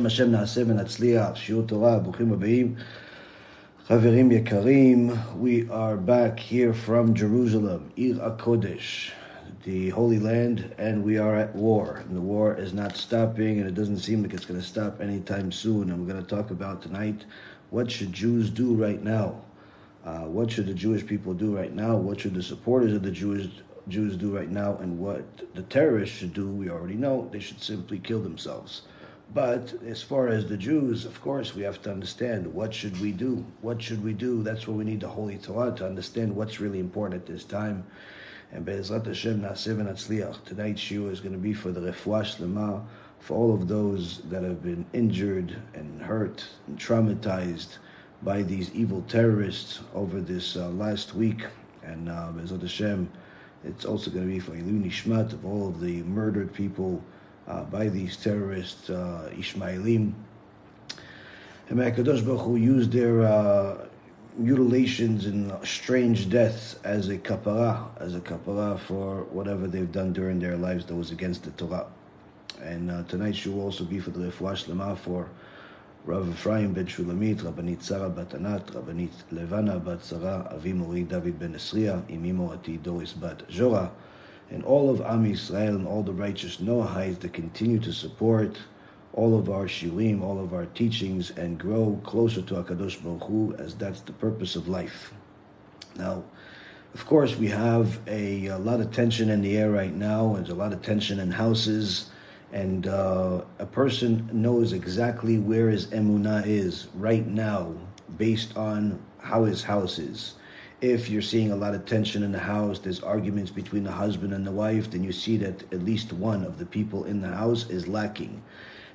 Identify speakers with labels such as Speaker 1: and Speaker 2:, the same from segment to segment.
Speaker 1: בשם השם נעשה ונצליח, שיעור תורה, ברוכים הבאים. חברים יקרים, we are back here from Jerusalem, Ir HaKodesh, the Holy Land, and we are at war. And the war is not stopping, and it doesn't seem like it's going to stop anytime soon. And we're going to talk about tonight what should Jews do right now? Uh, what should the Jewish people do right now? What should the supporters of the Jewish Jews do right now? And what the terrorists should do, we already know. They should simply kill themselves. But as far as the Jews, of course, we have to understand what should we do? What should we do? That's where we need the Holy Torah to understand what's really important at this time. And Be'ezrat Hashem Na'aseh V'Natzliach. Tonight's shiur is going to be for the Refuah Shlema, for all of those that have been injured and hurt and traumatized by these evil terrorists over this uh, last week. And uh, Be'ezrat Hashem, it's also going to be for Ilu Nishmat of all of the murdered people uh, by these terrorists, uh, Ishmaelim. And Kadosh Baruch Hu used their uh, mutilations and strange deaths as a kapara, as a kapara for whatever they've done during their lives that was against the Torah. And uh, tonight she will also be for the Refuah Shlema for Rav Ephraim ben Shulamit, Rabbanit Sarah bat Anat, Rabbanit Levana bat Sarah, Avi Mori David ben Esriya, Imi Morati Doris bat Jora, and all of Am Yisrael and all the righteous Noahites that continue to support all of our shiurim, all of our teachings, and grow closer to Hakadosh Baruch Hu, as that's the purpose of life. Now, of course, we have a, a lot of tension in the air right now. There's a lot of tension in houses, and uh, a person knows exactly where his emunah is right now, based on how his house is if you're seeing a lot of tension in the house, there's arguments between the husband and the wife, then you see that at least one of the people in the house is lacking.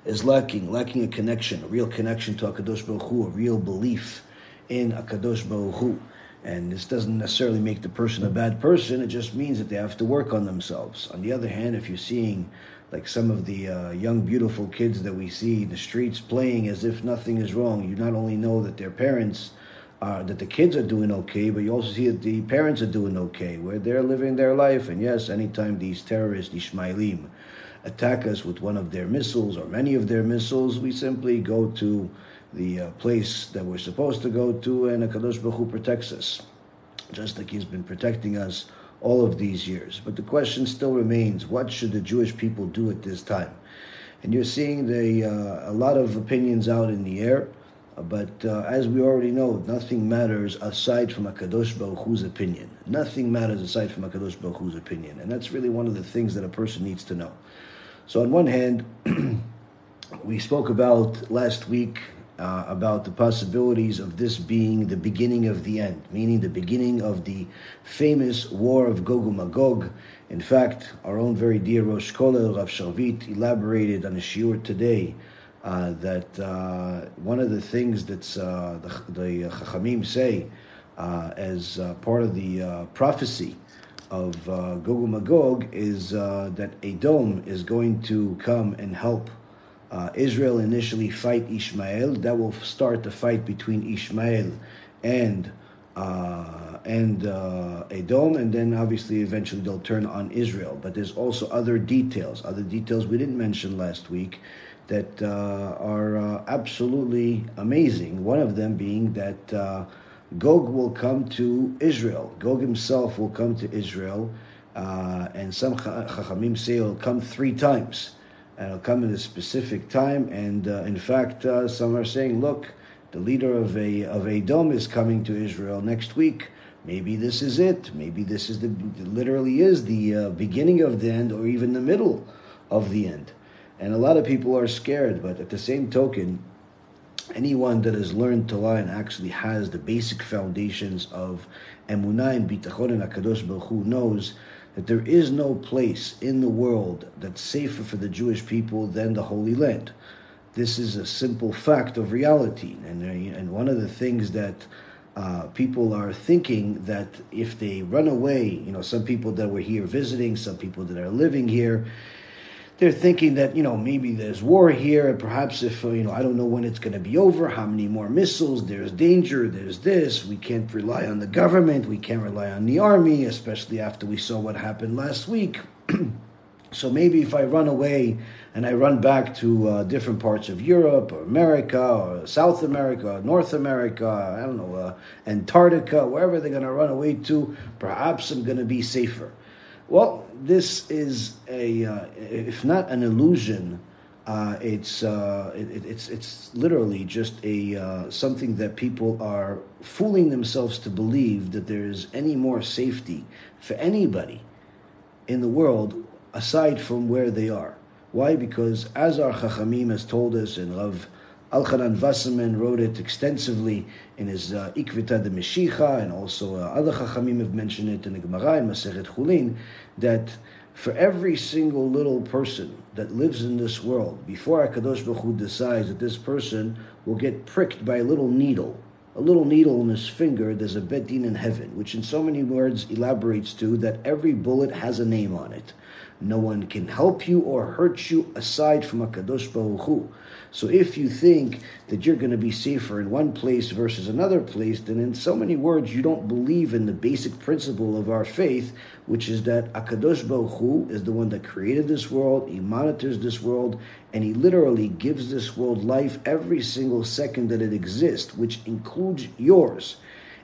Speaker 1: Is lacking, lacking a connection, a real connection to Akadosh Baruch Hu, a real belief in Akadosh Baruch Hu. And this doesn't necessarily make the person a bad person, it just means that they have to work on themselves. On the other hand, if you're seeing like some of the uh, young, beautiful kids that we see in the streets playing as if nothing is wrong, you not only know that their parents uh, that the kids are doing okay, but you also see that the parents are doing okay, where they're living their life. And yes, anytime these terrorists, these Shmailim, attack us with one of their missiles or many of their missiles, we simply go to the uh, place that we're supposed to go to, and a Baruch Hu protects us, just like He's been protecting us all of these years. But the question still remains: What should the Jewish people do at this time? And you're seeing the uh, a lot of opinions out in the air. But uh, as we already know, nothing matters aside from a Kadosh Baruch Hu's opinion. Nothing matters aside from a Kadosh Baruch Hu's opinion. And that's really one of the things that a person needs to know. So, on one hand, we spoke about last week uh, about the possibilities of this being the beginning of the end, meaning the beginning of the famous war of Gog and Magog. In fact, our own very dear Rosh Kollel, Rav Sharvit, elaborated on a shiur today uh, that uh, one of the things that's uh, the, the Chachamim say uh, as uh, part of the uh, prophecy of uh, Gog Magog is that Edom is going to come and help Israel initially fight Ishmael. That will start the fight between Ishmael and and Edom, and then obviously eventually they'll turn on Israel. But there's also other details, other details we didn't mention last week that uh, are uh, absolutely amazing. One of them being that uh, Gog will come to Israel. Gog himself will come to Israel, uh, and some Chachamim say he'll come three times. And he'll come at a specific time. And uh, in fact, uh, some are saying, look, the leader of a of Edom is coming to Israel next week. Maybe this is it. Maybe this is the literally is the beginning of the end, or even the middle of the end. And a lot of people are scared, but at the same token, anyone that has learned Torah and actually has the basic foundations of Emunah and Bitachon and HaKadosh Baruch Hu knows that there is no place in the world that's safer for the Jewish people than the Holy Land. This is a simple fact of reality. And, and one of the things that uh, people are thinking that if they run away, you know, some people that were here visiting, some people that are living here, they're thinking that you know maybe there's war here and perhaps if you know i don't know when it's going to be over how many more missiles there's danger there's this we can't rely on the government we can't rely on the army especially after we saw what happened last week So maybe if I run away and I run back to uh, different parts of Europe or America or South America, North America, I don't know, uh, Antarctica, wherever they're going to run away to, perhaps I'm going to be safer. Well, this is a, uh, if not an illusion, uh, it's uh, it, it's it's literally just a uh, something that people are fooling themselves to believe that there is any more safety for anybody in the world aside from where they are. Why? Because as our Chachamim has told us, and Rav Elchanan Wasserman wrote it extensively in his uh, Ikvita de Meshicha, and also uh, other Chachamim have mentioned it in the Gemara and Masechet Chulin, that for every single little person that lives in this world, before HaKadosh Baruch Hu decides that this person will get pricked by a little needle, a little needle in his finger, there's a bedin in heaven, which in so many words elaborates to that every bullet has a name on it. No one can help you or hurt you aside from HaKadosh Baruch Hu. So if you think that you're going to be safer in one place versus another place, then in so many words you don't believe in the basic principle of our faith, which is that Akadosh Baruch Hu is the one that created this world, he monitors this world, and he literally gives this world life every single second that it exists, which includes yours.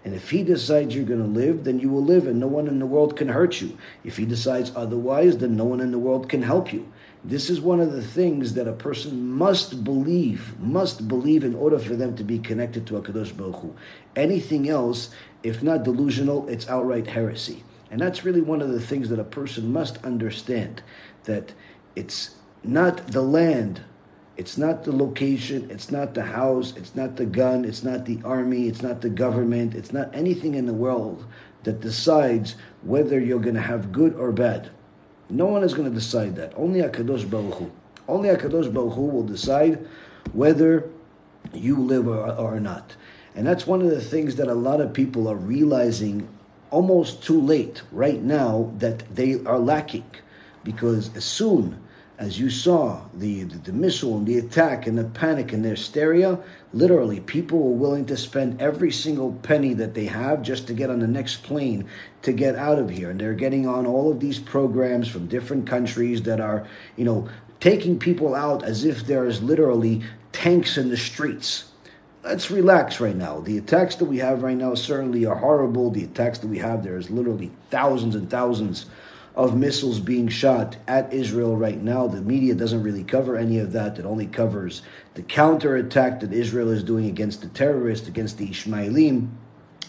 Speaker 1: And if he decides you're going to live, then you will live, and no one in the world can hurt you. If he decides otherwise, then no one in the world can help you. This is one of the things that a person must believe, must believe in order for them to be connected to HaKadosh Baruch Hu. Anything else, if not delusional, it's outright heresy. And that's really one of the things that a person must understand that it's not the land it's not the location, it's not the house, it's not the gun, it's not the army, it's not the government, it's not anything in the world that decides whether you're going to have good or bad. No one is going to decide that. Only Akadosh Baruch Hu. Only Akadosh Baruch Hu will decide whether you live or, or not. And that's one of the things that a lot of people are realizing almost too late right now that they are lacking. Because as soon as you saw the, the, the, missile and the attack and the panic and the hysteria, literally people were willing to spend every single penny that they have just to get on the next plane to get out of here. And they're getting on all of these programs from different countries that are, you know, taking people out as if there's literally tanks in the streets. Let's relax right now. The attacks that we have right now certainly are horrible. The attacks that we have, there's literally thousands and thousands of missiles being shot at Israel right now. The media doesn't really cover any of that. It only covers the counterattack that Israel is doing against the terrorists, against the Ishmaelim,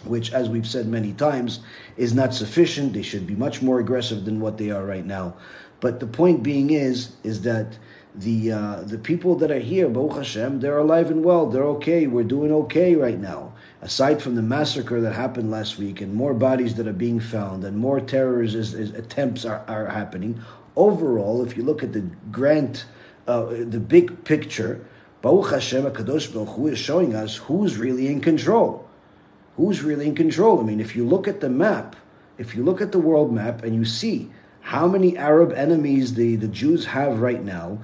Speaker 1: which, as we've said many times, is not sufficient. They should be much more aggressive than what they are right now. But the point being is, is that the uh, the people that are here, Baruch Hashem, they're alive and well. They're okay. We're doing okay right now aside from the massacre that happened last week and more bodies that are being found and more terrorist attempts are, are happening, overall, if you look at the grand, uh, the big picture, Baruch Hashem, Kadosh Baruch Hu is showing us who's really in control. Who's really in control? I mean, if you look at the map, if you look at the world map and you see how many Arab enemies the, the Jews have right now,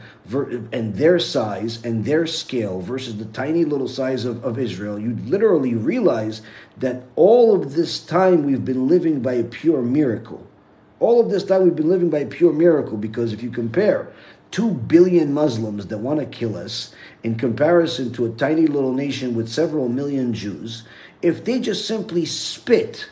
Speaker 1: and their size and their scale versus the tiny little size of, of Israel, you literally realize that all of this time we've been living by a pure miracle. All of this time we've been living by a pure miracle because if you compare two billion Muslims that want to kill us in comparison to a tiny little nation with several million Jews, if they just simply spit,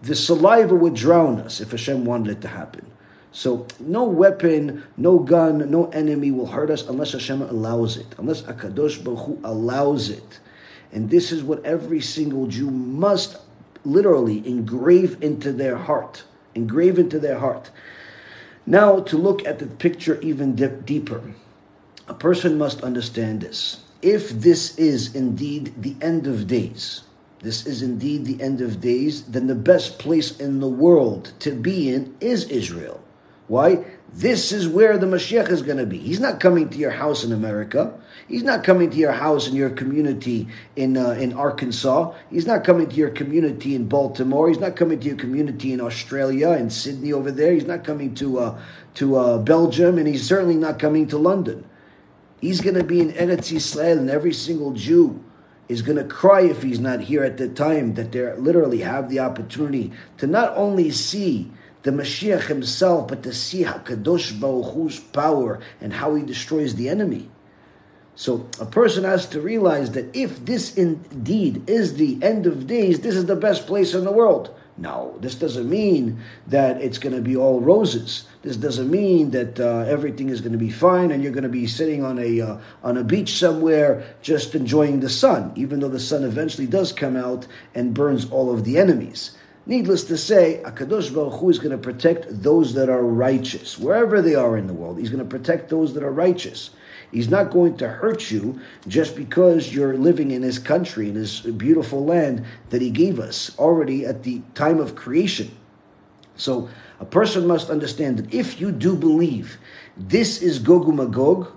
Speaker 1: the saliva would drown us if Hashem wanted it to happen. So no weapon, no gun, no enemy will hurt us unless Hashem allows it, unless Akadosh Baruch Hu allows it. And this is what every single Jew must literally engrave into their heart, engrave into their heart. Now to look at the picture even dip deeper, a person must understand this. If this is indeed the end of days, this is indeed the end of days, then the best place in the world to be in is Israel. Why? This is where the Mashiach is going to be. He's not coming to your house in America. He's not coming to your house in your community in uh, in Arkansas. He's not coming to your community in Baltimore. He's not coming to your community in Australia in Sydney over there. He's not coming to uh, to uh, Belgium, and he's certainly not coming to London. He's going to be in Eretz Yisrael, and every single Jew is going to cry if he's not here at the time that they literally have the opportunity to not only see the Mashiach himself, but to see HaKadosh Baruch Hu's power and how he destroys the enemy. So a person has to realize that if this indeed is the end of days, this is the best place in the world. Now, this doesn't mean that it's going to be all roses. This doesn't mean that uh, everything is going to be fine and you're going to be sitting on a uh, on a beach somewhere just enjoying the sun, even though the sun eventually does come out and burns all of the enemies. Needless to say, Akadosh Baruch Hu is going to protect those that are righteous, wherever they are in the world. He's going to protect those that are righteous. He's not going to hurt you just because you're living in his country, in his beautiful land that he gave us already at the time of creation. So a person must understand that if you do believe this is Gog Magog,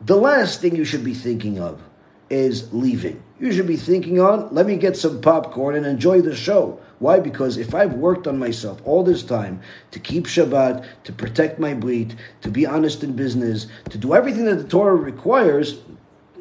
Speaker 1: the last thing you should be thinking of is leaving. You should be thinking on, let me get some popcorn and enjoy the show. Why? Because if I've worked on myself all this time to keep Shabbat, to protect my brit, to be honest in business, to do everything that the Torah requires,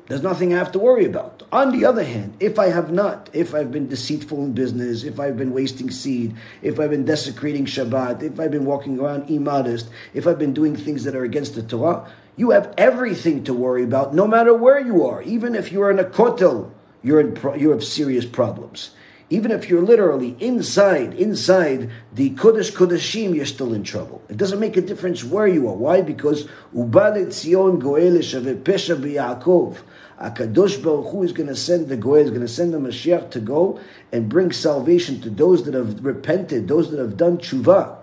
Speaker 1: there's nothing I have to worry about. On the other hand, if I have not, if I've been deceitful in business, if I've been wasting seed, if I've been desecrating Shabbat, if I've been walking around immodest, if I've been doing things that are against the Torah, you have everything to worry about, no matter where you are. Even if you're in a kotel, you're in pro- you have serious problems. Even if you're literally inside, inside the Kodesh Kodeshim, you're still in trouble. It doesn't make a difference where you are. Why? Because Ubalet Zion Goel Pesha B'Yaakov. Akadosh Baruch Hu is going to send the Goel, is going to send the Mashiach to go and bring salvation to those that have repented, those that have done tshuva.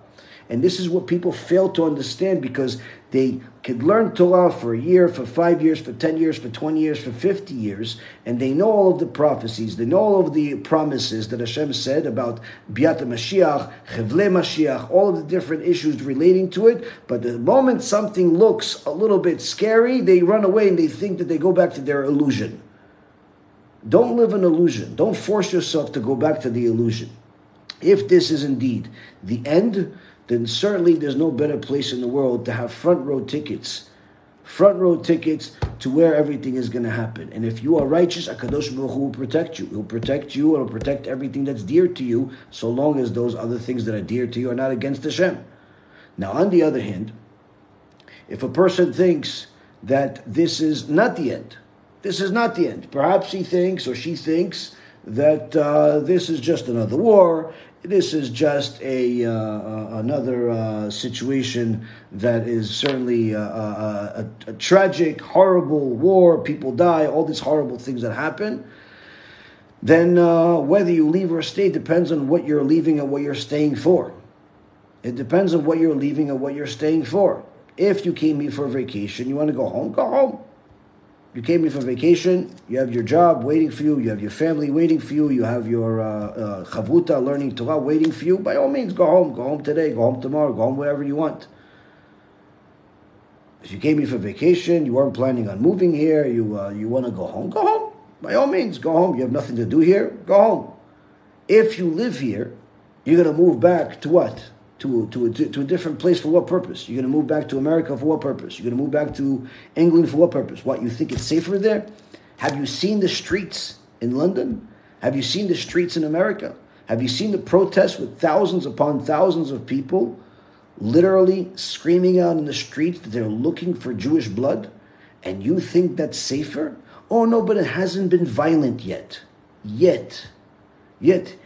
Speaker 1: And this is what people fail to understand because they could learn Torah for a year, for five years, for 10 years, for 20 years, for 50 years, and they know all of the prophecies, they know all of the promises that Hashem said about Biat Mashiach, Chevle Mashiach, all of the different issues relating to it. But the moment something looks a little bit scary, they run away and they think that they go back to their illusion. Don't live an illusion. Don't force yourself to go back to the illusion. If this is indeed the end, then certainly there's no better place in the world to have front row tickets. Front row tickets to where everything is going to happen. And if you are righteous, HaKadosh Baruch Hu will protect you. He'll protect you and will protect everything that's dear to you, so long as those other things that are dear to you are not against Hashem. Now, on the other hand, if a person thinks that this is not the end, this is not the end. Perhaps he thinks or she thinks that uh, this is just another war this is just a uh, uh, another uh, situation that is certainly uh, uh, a, a, tragic, horrible war. People die, all these horrible things that happen. Then uh, whether you leave or stay depends on what you're leaving and what you're staying for. It depends on what you're leaving and what you're staying for. If you came here for a vacation, you want to go home, go home. You came here for vacation. You have your job waiting for you. You have your family waiting for you. You have your uh, uh, learning Torah, waiting for you. By all means, go home. Go home today. Go home tomorrow. Go home wherever you want. If you came here for vacation, you weren't planning on moving here. You uh, you want to go home. Go home. By all means, go home. You have nothing to do here. Go home. If you live here, you're going to move back to what? To, to, a, to a different place for what purpose? You're going to move back to America for what purpose? You're going to move back to England for what purpose? What, you think it's safer there? Have you seen the streets in London? Have you seen the streets in America? Have you seen the protests with thousands upon thousands of people literally screaming out in the streets that they're looking for Jewish blood? And you think that's safer? Oh no, but it hasn't been violent yet. Yet. Yet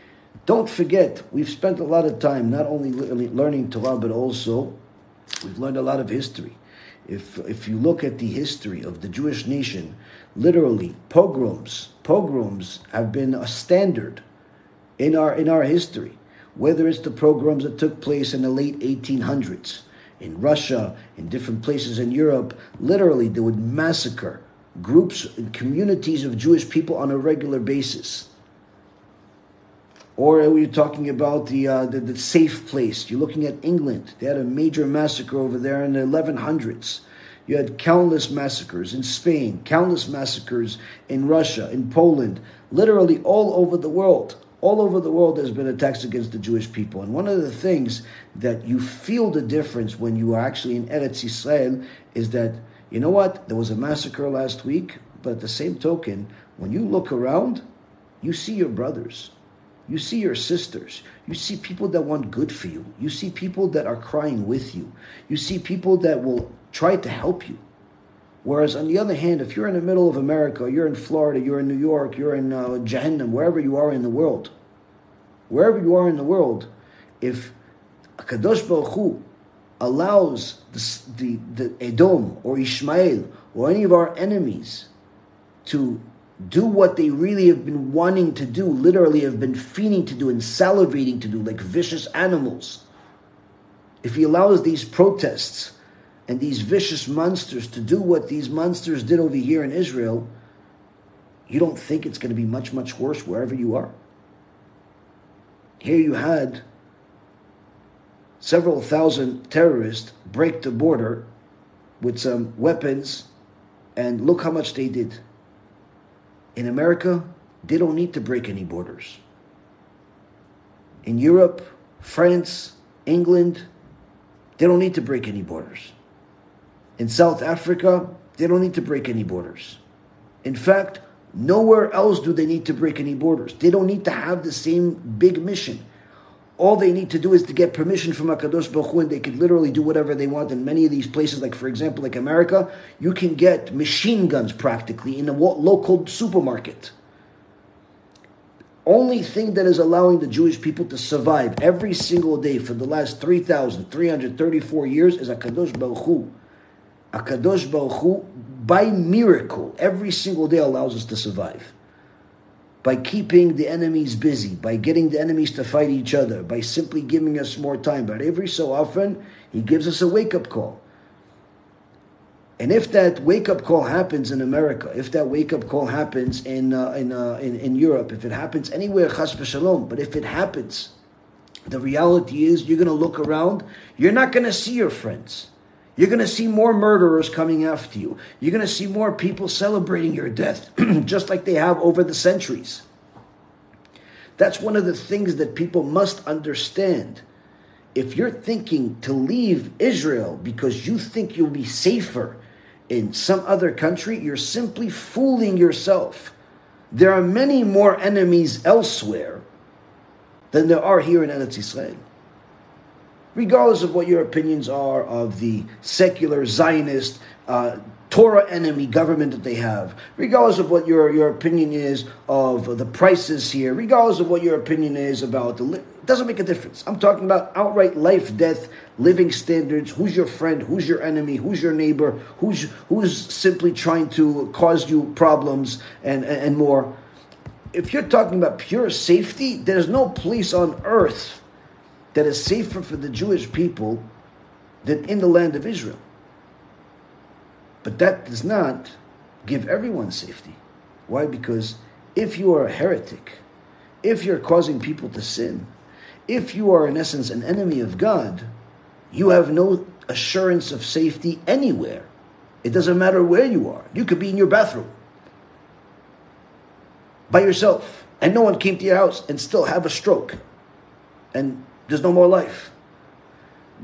Speaker 1: don't forget, we've spent a lot of time not only learning Torah, but also we've learned a lot of history. If, if you look at the history of the Jewish nation, literally pogroms, pogroms have been a standard in our, in our history. Whether it's the pogroms that took place in the late 1800s, in Russia, in different places in Europe, literally they would massacre groups and communities of Jewish people on a regular basis. Or are you talking about the, uh, the, the safe place? You're looking at England. They had a major massacre over there in the 1100s. You had countless massacres in Spain, countless massacres in Russia, in Poland, literally all over the world. All over the world, there's been attacks against the Jewish people. And one of the things that you feel the difference when you are actually in Eretz Israel is that, you know what, there was a massacre last week, but at the same token, when you look around, you see your brothers You see your sisters. You see people that want good for you. You see people that are crying with you. You see people that will try to help you. Whereas on the other hand, if you're in the middle of America, you're in Florida, you're in New York, you're in uh, Jahannam, wherever you are in the world, wherever you are in the world, if Kadosh Baruch Hu allows the, the, the Edom or Ishmael or any of our enemies to do what they really have been wanting to do, literally have been fiending to do and salivating to do, like vicious animals. If he allows these protests and these vicious monsters to do what these monsters did over here in Israel, you don't think it's going to be much, much worse wherever you are. Here you had several thousand terrorists break the border with some weapons, and look how much they did. In America, they don't need to break any borders. In Europe, France, England, they don't need to break any borders. In South Africa, they don't need to break any borders. In fact, nowhere else do they need to break any borders. They don't need to have the same big mission. All they need to do is to get permission from Akadosh Baruch Hu, and they can literally do whatever they want. In many of these places, like for example, like America, you can get machine guns practically in a local supermarket. Only thing that is allowing the Jewish people to survive every single day for the last 3,334 years is Akadosh Baruch Hu. Akadosh Baruch Hu, by miracle, every single day allows us to survive by keeping the enemies busy, by getting the enemies to fight each other, by simply giving us more time. But every so often, He gives us a wake up call. And if that wake up call happens in America, if that wake up call happens in, uh, in, uh, in, in, Europe, if it happens anywhere, chas v'shalom, but if it happens, the reality is you're going to look around, you're not going to see your friends. You're going to see more murderers coming after you. You're going to see more people celebrating your death, just like they have over the centuries. That's one of the things that people must understand. If you're thinking to leave Israel because you think you'll be safer in some other country, you're simply fooling yourself. There are many more enemies elsewhere than there are here in Eretz Israel regardless of what your opinions are of the secular Zionist uh, Torah enemy government that they have, regardless of what your, your opinion is of the prices here, regardless of what your opinion is about the. It doesn't make a difference. I'm talking about outright life, death, living standards. Who's your friend? Who's your enemy? Who's your neighbor? Who's who's simply trying to cause you problems and, and more? If you're talking about pure safety, there's no place on earth that is safer for the Jewish people than in the land of Israel. But that does not give everyone safety. Why? Because if you are a heretic, if you're causing people to sin, if you are in essence an enemy of God, you have no assurance of safety anywhere. It doesn't matter where you are. You could be in your bathroom by yourself, and no one came to your house and still have a stroke. And there's no more life.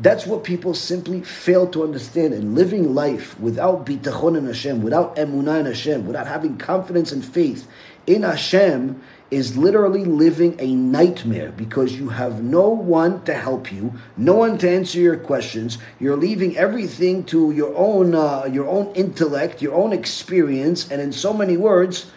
Speaker 1: That's what people simply fail to understand. And living life without bitachon in Hashem, without emunah in Hashem, without having confidence and faith in Hashem is literally living a nightmare because you have no one to help you, no one to answer your questions. You're leaving everything to your own, uh, your own intellect, your own experience, and in so many words,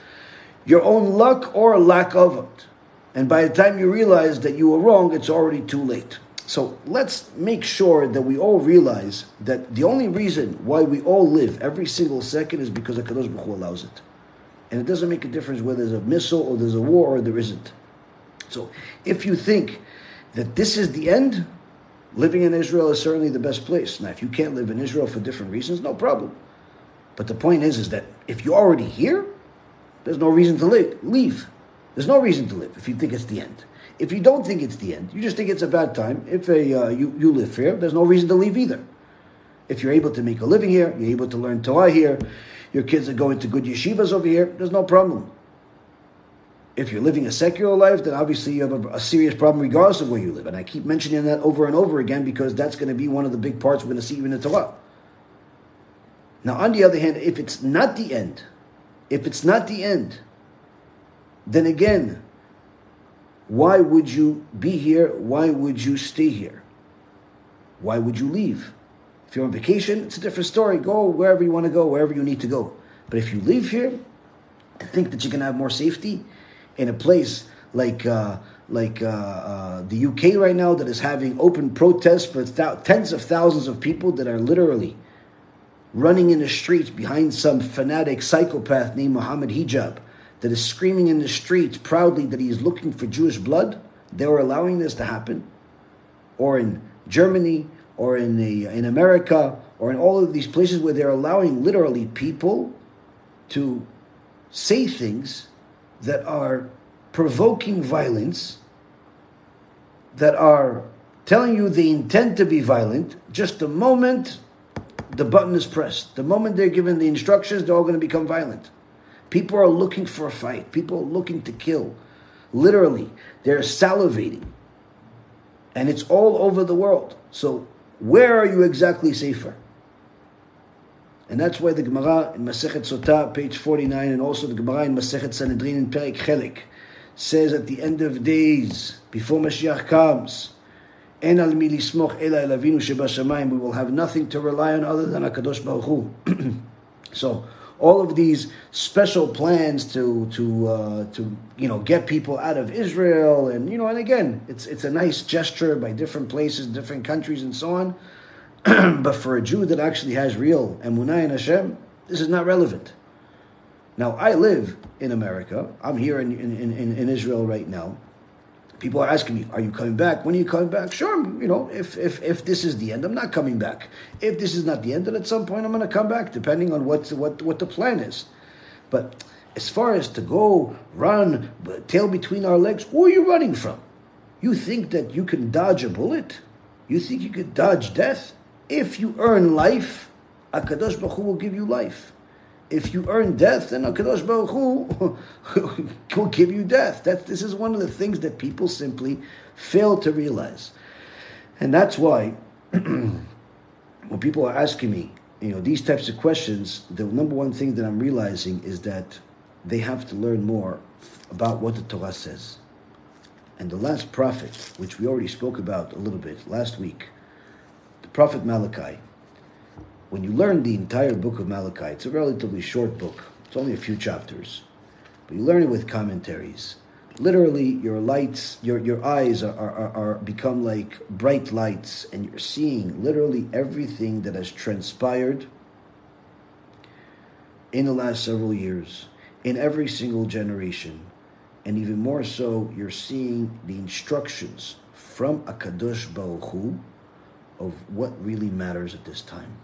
Speaker 1: your own luck or lack of it. And by the time you realize that you were wrong, it's already too late. So let's make sure that we all realize that the only reason why we all live every single second is because HaKadosh Baruch Hu allows it. And it doesn't make a difference whether there's a missile or there's a war or there isn't. So if you think that this is the end, living in Israel is certainly the best place. Now, if you can't live in Israel for different reasons, no problem. But the point is, is that if you're already here, there's no reason to leave. There's no reason to live if you think it's the end. If you don't think it's the end, you just think it's a bad time. If a, uh, you, you live here, there's no reason to leave either. If you're able to make a living here, you're able to learn Torah here, your kids are going to good yeshivas over here, there's no problem. If you're living a secular life, then obviously you have a, a serious problem regardless of where you live. And I keep mentioning that over and over again because that's going to be one of the big parts we're going to see even in the Torah. Now, on the other hand, if it's not the end, if it's not the end, then again, Why would you be here? Why would you stay here? Why would you leave? If you're on vacation, it's a different story. Go wherever you want to go, wherever you need to go. But if you leave here and think that going to have more safety in a place like uh, like uh, uh, the UK right now that is having open protests for th- tens of thousands of people that are literally running in the streets behind some fanatic psychopath named Mohammed Hijab that is screaming in the streets proudly that he is looking for Jewish blood, they were allowing this to happen. Or in Germany, or in, the, in America, or in all of these places where they're allowing literally people to say things that are provoking violence, that are telling you they intend to be violent, just the moment the button is pressed, the moment they're given the instructions, they're all going to become violent. People are looking for a fight. People are looking to kill. Literally, they're salivating. And it's all over the world. So, where are you exactly safer? And that's why the Gemara in Masechet Sotah, page 49, and also the Gemara in Masechet Sanhedrin in Perek Chelek, says at the end of days, before Mashiach comes, En al mi lismoch ela elavinu shebashamayim, we will have nothing to rely on other than HaKadosh Baruch Hu. so, all of these special plans to to uh, to you know get people out of Israel and you know and again it's it's a nice gesture by different places, different countries, and so on. but for a Jew that actually has real emunah in Hashem, this is not relevant. Now I live in America. I'm here in in, in, in Israel right now people are asking me, "Are you coming back? When are you coming back?" Sure, you know, if if if this is the end, I'm not coming back. If this is not the end, then at some point I'm going to come back, depending on what what what the plan is. But as far as to go run tail between our legs, who are you running from? You think that you can dodge a bullet? You think you could dodge death? If you earn life, Akadosh Baruch Hu will give you life if you earn death, then HaKadosh Baruch Hu will give you death. That, this is one of the things that people simply fail to realize. And that's why when people are asking me, you know, these types of questions, the number one thing that I'm realizing is that they have to learn more about what the Torah says. And the last prophet, which we already spoke about a little bit last week, the prophet Malachi, when you learn the entire book of Malachi, it's a relatively short book. It's only a few chapters, but you learn it with commentaries. Literally, your lights, your, your eyes are, are, are become like bright lights, and you're seeing literally everything that has transpired in the last several years, in every single generation, and even more so, you're seeing the instructions from Akadosh Baruch Hu of what really matters at this time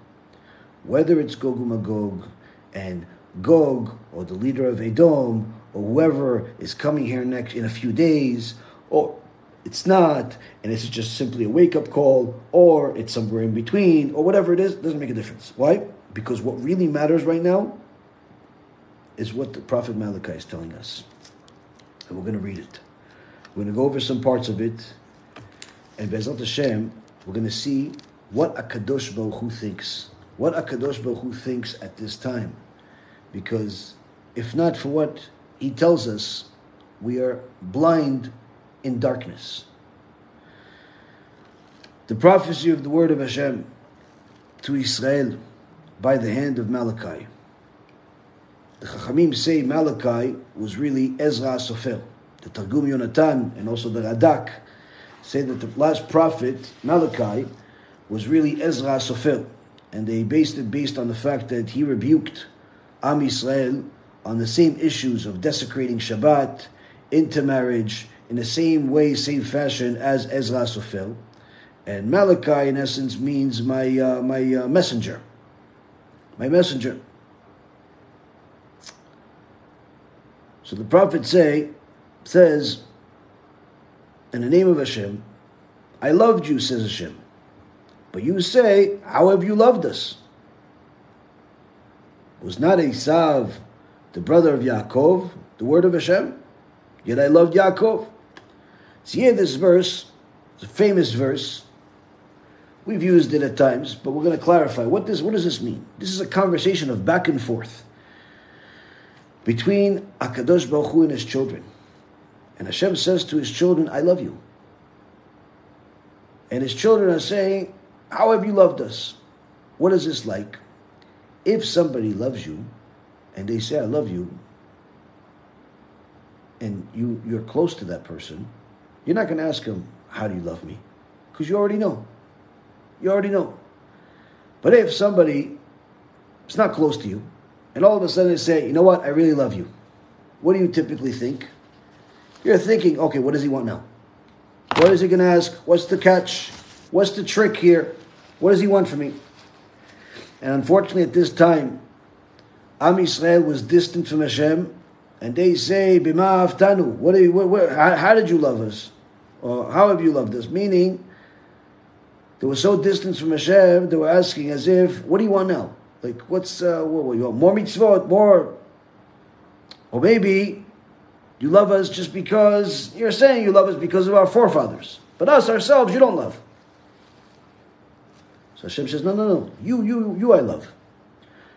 Speaker 1: whether it's Gog and Magog and Gog or the leader of Edom or whoever is coming here next in a few days, or it's not, and this is just simply a wake up call, or it's somewhere in between, or whatever it is, doesn't make a difference. Why? Because what really matters right now is what the Prophet Malachi is telling us. And we're going to read it. We're going to go over some parts of it, and Be'ezrat Hashem, we're going to see what Akadosh Baruch Hu thinks what Akadosh Baruch Hu thinks at this time. Because if not for what he tells us, we are blind in darkness. The prophecy of the word of Hashem to Israel by the hand of Malachi. The Chachamim say Malachi was really Ezra Sofer. The Targum Yonatan and also the Radak say that the last prophet, Malachi, was really Ezra Sofer and they based it based on the fact that he rebuked Am Yisrael on the same issues of desecrating Shabbat, intermarriage, in the same way, same fashion as Ezra Sofer. And Malachi, in essence, means my, uh, my uh, messenger. My messenger. So the prophet say, says, in the name of Hashem, I loved you, says Hashem. But you say, How have you loved us? Was not Esav the brother of Yaakov, the word of Hashem? Yet I loved Yaakov. See here, this verse, it's a famous verse. We've used it at times, but we're going to clarify. What does, what does this mean? This is a conversation of back and forth between Akadosh Baruch Hu and his children. And Hashem says to his children, I love you. And his children are saying, How have you loved us? What is this like? If somebody loves you and they say, I love you, and you, you're close to that person, you're not going to ask them, How do you love me? Because you already know. You already know. But if somebody is not close to you, and all of a sudden they say, You know what? I really love you. What do you typically think? You're thinking, Okay, what does he want now? What is he going to ask? What's the catch? What's the trick here? What does he want from me? And unfortunately, at this time, Am Yisrael was distant from Hashem, and they say, "Bima aftanu." What, you, what, what how, how, did you love us, or how have you loved us? Meaning, they were so distant from Hashem, they were asking as if, "What do you want now? Like, what's uh, what, what you want? More mitzvot, more, or maybe you love us just because you're saying you love us because of our forefathers, but us ourselves you don't love." So Hashem says, no, no, no. You, you, you I love.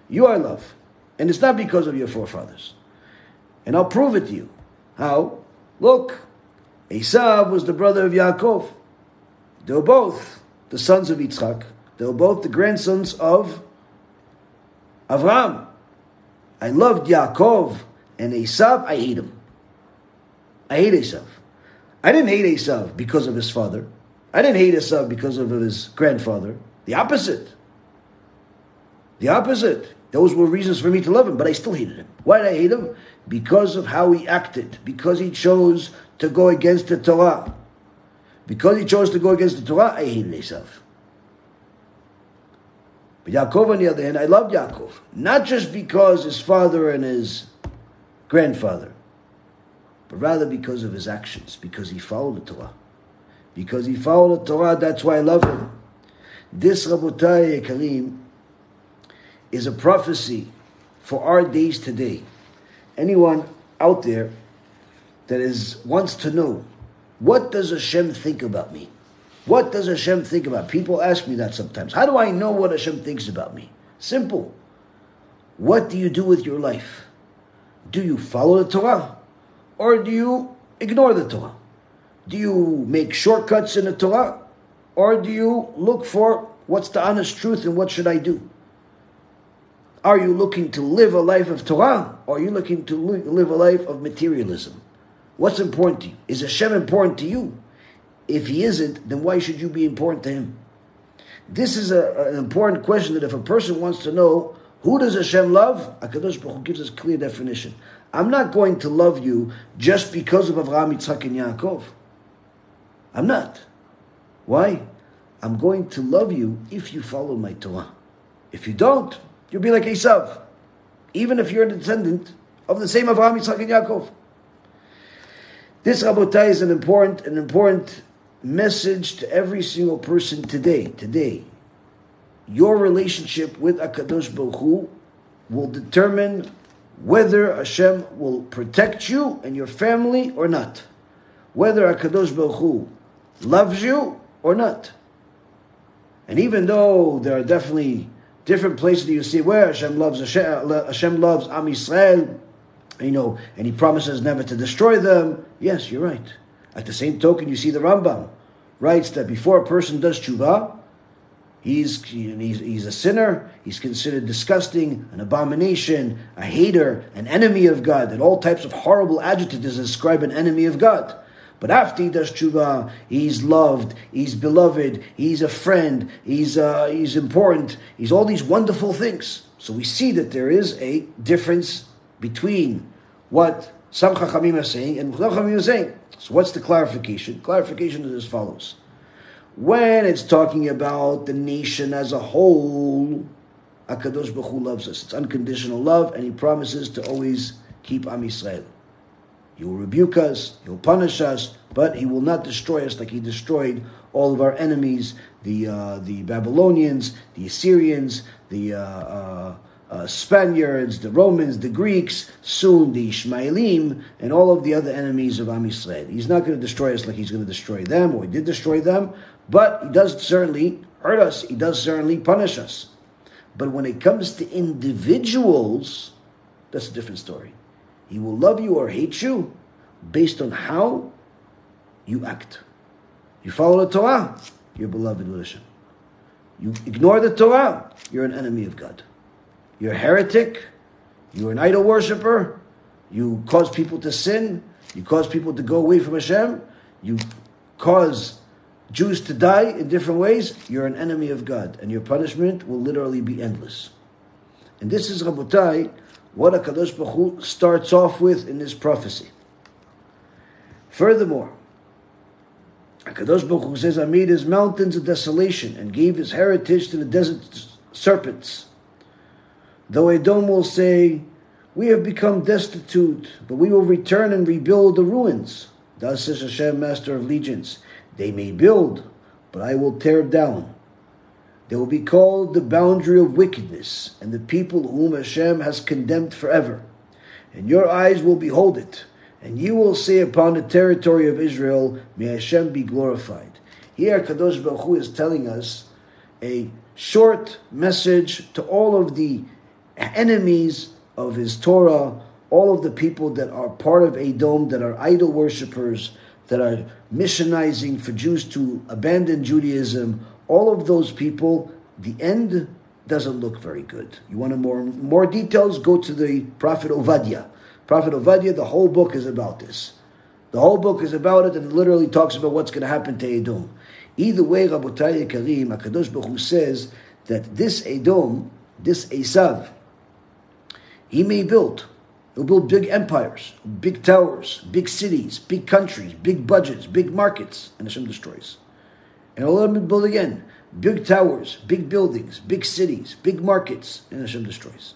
Speaker 1: You I love. And it's not because of your forefathers. And I'll prove it to you. How? Look, Esav was the brother of Yaakov. They were both the sons of Yitzchak. They were both the grandsons of Avram. I loved Yaakov and Esav, I hate him. I hate Esav. I didn't hate Esav because of his father. I didn't hate Esav because of his grandfather. The opposite. The opposite. Those were reasons for me to love him, but I still hated him. Why did I hate him? Because of how he acted, because he chose to go against the Torah. Because he chose to go against the Torah, I hated Esav. But Yaakov, on the other hand, I loved Yaakov. Not just because his father and his grandfather, but rather because of his actions, because he followed the Torah. Because he followed the Torah, that's why I love him. This, Rabotai Karim, is a prophecy for our days today. Anyone out there that is wants to know what does Hashem think about me? What does Hashem think about? People ask me that sometimes. How do I know what Hashem thinks about me? Simple. What do you do with your life? Do you follow the Torah? Or do you ignore the Torah? Do you make shortcuts in the Torah? Or do you look for what's the honest truth and what should I do? Are you looking to live a life of Torah or are you looking to live a life of materialism? What's important to you? Is Hashem important to you? If he isn't, then why should you be important to him? This is a, an important question that if a person wants to know who does Hashem love, HaKadosh Baruch Hu gives us clear definition. I'm not going to love you just because of Avraham, Yitzchak, and Yaakov. I'm not. Why? I'm going to love you if you follow my Torah. If you don't, you'll be like Esav, even if you're a descendant of the same Avraham, Yitzchak, and Yaakov. This Rabotai is an important, an important message to every single person today. Today, your relationship with Akadosh Baruch Hu will determine whether Hashem will protect you and your family or not. Whether Akadosh Baruch Hu loves you or not. And even though there are definitely different places that you see where Hashem loves Hashem, loves Am Yisrael, you know, and He promises never to destroy them. Yes, you're right. At the same token, you see the Rambam writes that before a person does tshuva, he's, he's, he's a sinner, he's considered disgusting, an abomination, a hater, an enemy of God, and all types of horrible adjectives describe an enemy of God. But after he does tshuva, he's loved, he's beloved, he's a friend, he's, uh, he's important, he's all these wonderful things. So we see that there is a difference between what some Chachamim are saying and what Chachamim are saying. So what's the clarification? Clarification is as follows. When it's talking about the nation as a whole, HaKadosh Baruch Hu loves us. It's unconditional love, and He promises to always keep Am Yisrael. He will rebuke us, He will punish us, but He will not destroy us like He destroyed all of our enemies, the uh, the Babylonians, the Assyrians, the uh, uh, uh, Spaniards, the Romans, the Greeks, soon the Ishmaelim, and all of the other enemies of Am Yisrael. He's not going to destroy us like He's going to destroy them, or He did destroy them, but He does certainly hurt us. He does certainly punish us. But when it comes to individuals, that's a different story. He will love you or hate you, based on how you act. You follow the Torah, you're beloved with Hashem. You ignore the Torah, you're an enemy of God. You're a heretic, you're an idol worshiper, you cause people to sin, you cause people to go away from Hashem, you cause Jews to die in different ways, you're an enemy of God, and your punishment will literally be endless. And this is Rabotai, what HaKadosh Baruch Hu starts off with in this prophecy. Furthermore, HaKadosh Baruch Hu says, I made his mountains a desolation and gave his heritage to the desert serpents. Though Edom will say, We have become destitute, but we will return and rebuild the ruins. Thus says Hashem, Master of Legions. They may build, but I will tear down. They will be called the boundary of wickedness, and the people whom Hashem has condemned forever. And your eyes will behold it, and you will say upon the territory of Israel, May Hashem be glorified. Here, Kadosh Baruch Hu is telling us a short message to all of the enemies of his Torah, all of the people that are part of Edom, that are idol worshippers, that are missionizing for Jews to abandon Judaism, all of those people, the end doesn't look very good. You want more more details? Go to the Prophet Ovadia. Prophet Ovadia, the whole book is about this. The whole book is about it, and it literally talks about what's going to happen to Edom. Either way, Rabotai Karim, Hakadosh Baruch Hu says that this Edom, this Esav, he may build. He'll build big empires, big towers, big cities, big countries, big budgets, big markets, and Hashem destroys. And all of them build again. Big towers, big buildings, big cities, big markets, and Hashem destroys.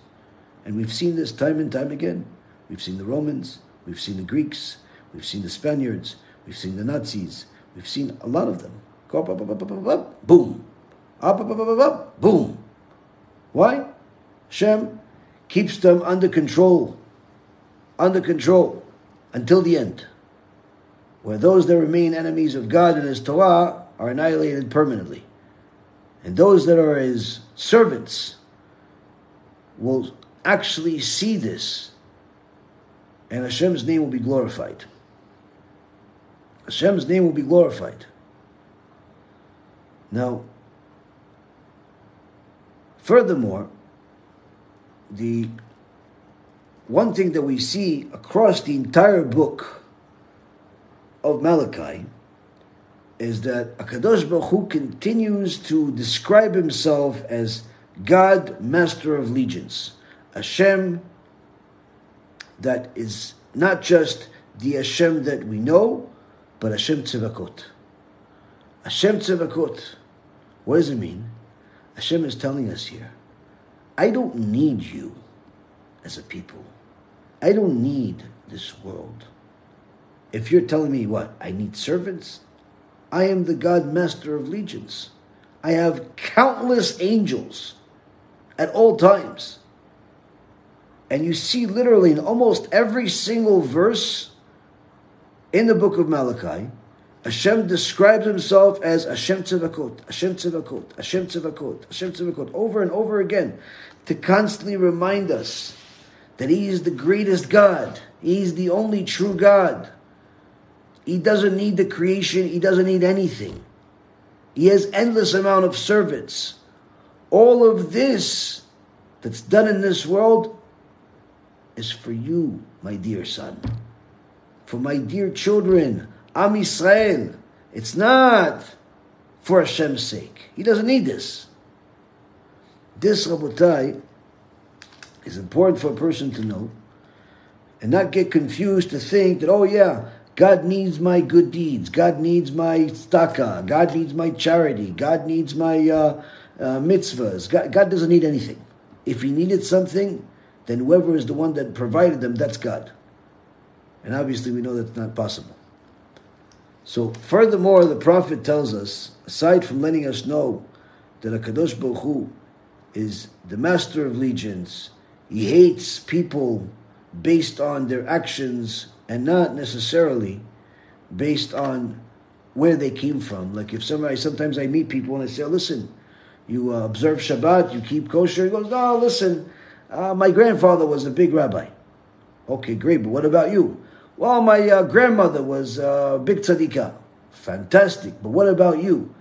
Speaker 1: And we've seen this time and time again. We've seen the Romans, we've seen the Greeks, we've seen the Spaniards, we've seen the Nazis, we've seen a lot of them. Go up, up, up, up, up, up, up, boom. Up, up, up, up, up, up, boom. Why? Hashem keeps them under control, under control until the end. Where those that remain enemies of God and His Torah are annihilated permanently. And those that are his servants will actually see this, and Hashem's name will be glorified. Hashem's name will be glorified. Now, furthermore, the one thing that we see across the entire book of Malachi is that Akadosh Baruch Hu continues to describe himself as God, Master of Legions, Hashem that is not just the Hashem that we know, but Hashem Tzevaot. Hashem Tzevaot. What does it mean? Hashem is telling us here, I don't need you as a people. I don't need this world. If you're telling me what, I need servants, I am the God Master of legions. I have countless angels at all times. And you see literally in almost every single verse in the book of Malachi, Hashem describes himself as Hashem Tzevaot, Hashem Tzevaot, Hashem Tzevaot, Hashem Tzevaot, over and over again, to constantly remind us that He is the greatest God. He is the only true God. He doesn't need the creation, he doesn't need anything. He has endless amount of servants. All of this that's done in this world is for you, my dear son. For my dear children, Am Yisrael. It's not for Hashem's sake. He doesn't need this. This, Rabotai, is important for a person to know and not get confused to think that, oh yeah, God needs my good deeds. God needs my tzedakah. God needs my charity. God needs my uh, uh, mitzvahs. God, God doesn't need anything. If He needed something, then whoever is the one that provided them, that's God. And obviously, we know that's not possible. So, furthermore, the Prophet tells us, aside from letting us know that Hakadosh Baruch Hu is the master of legions, he hates people based on their actions and not necessarily based on where they came from. Like if somebody, sometimes I meet people and I say, listen, you uh, observe Shabbat, you keep kosher. He goes, no, listen, uh, my grandfather was a big rabbi. Okay, great, but what about you? Well, my uh, grandmother was uh, big tzadikah. Fantastic. But what about you?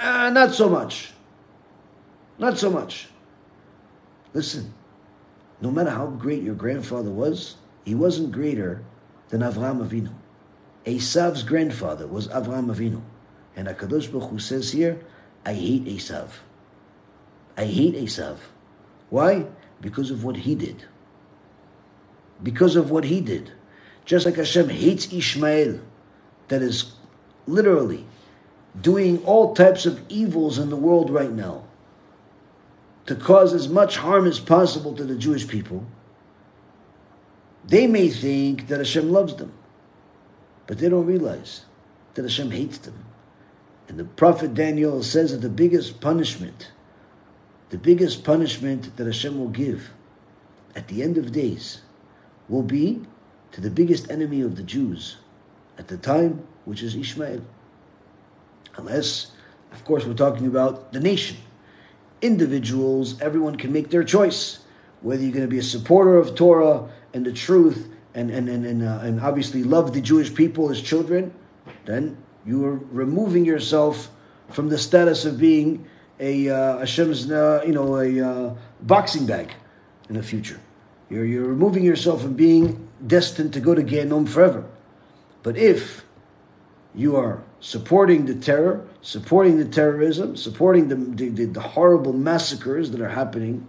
Speaker 1: Uh, not so much. Not so much. Listen, no matter how great your grandfather was, he wasn't greater than Avraham Avinu. Esav's grandfather was Avraham Avinu. And HaKadosh Baruch Hu says here, I hate Esav. I hate Esav. Why? Because of what he did. Because of what he did. Just like Hashem hates Ishmael, that is literally doing all types of evils in the world right now to cause as much harm as possible to the Jewish people, they may think that Hashem loves them, but they don't realize that Hashem hates them. And the prophet Daniel says that the biggest punishment, the biggest punishment that Hashem will give at the end of days will be to the biggest enemy of the Jews at the time, which is Ishmael. Unless, of course, we're talking about the nation. Individuals, everyone can make their choice. Whether you're going to be a supporter of Torah and the truth and, and, and, and, uh, and obviously love the Jewish people as children, then you are removing yourself from the status of being a uh, Hashem's, uh, you know, a uh, boxing bag in the future. You're, you're removing yourself from being destined to go to Gehenom forever. But if you are supporting the terror, supporting the terrorism, supporting the, the, the, horrible massacres that are happening,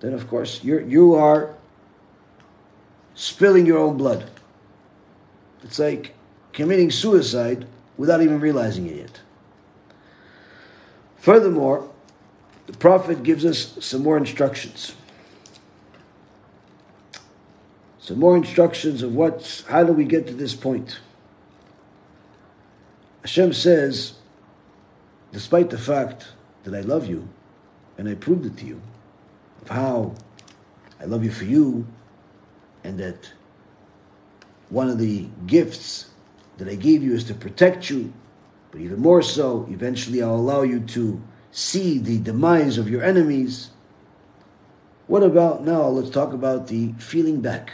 Speaker 1: then of course you're, you are spilling your own blood. It's like committing suicide without even realizing it yet. Furthermore, the Prophet gives us some more instructions. Some more instructions of what, how do we get to this point? Hashem says, despite the fact that I love you, and I proved it to you, of how I love you for you, and that one of the gifts that I gave you is to protect you, but even more so, eventually I'll allow you to see the demise of your enemies. What about now? Let's talk about the feeling back.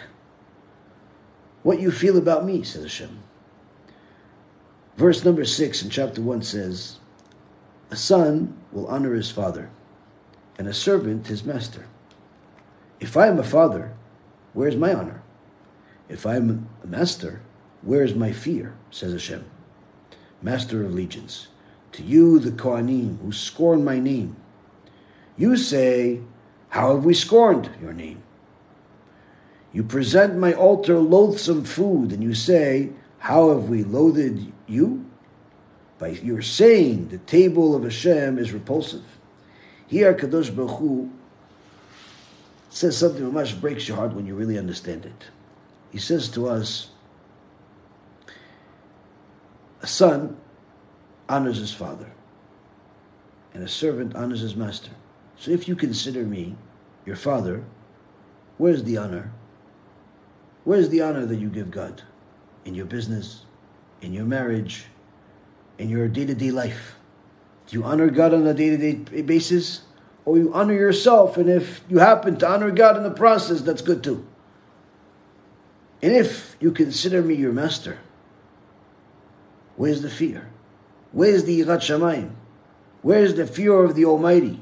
Speaker 1: What you feel about me, says Hashem. Verse number six in chapter one says, A son will honor his father, and a servant his master. If I am a father, where's my honor? If I am a master, where is my fear? says Hashem, Master of legions. To you, the Kohanim, who scorn my name. You say, How have we scorned your name? You present my altar loathsome food, and you say, How have we loathed you? By your saying the table of Hashem is repulsive. Here, Kadosh Baruch Hu says something that much breaks your heart when you really understand it. He says to us, a son honors his father, and a servant honors his master. So if you consider me your father, where's the honor? Where's the honor that you give God? In your business, in your marriage, in your day to day life? Do you honor God on a day to day basis? Or you honor yourself, and if you happen to honor God in the process, that's good too. And if you consider me your master, Where's the fear? Where's the Yirat Shamayim? Where's the fear of the Almighty?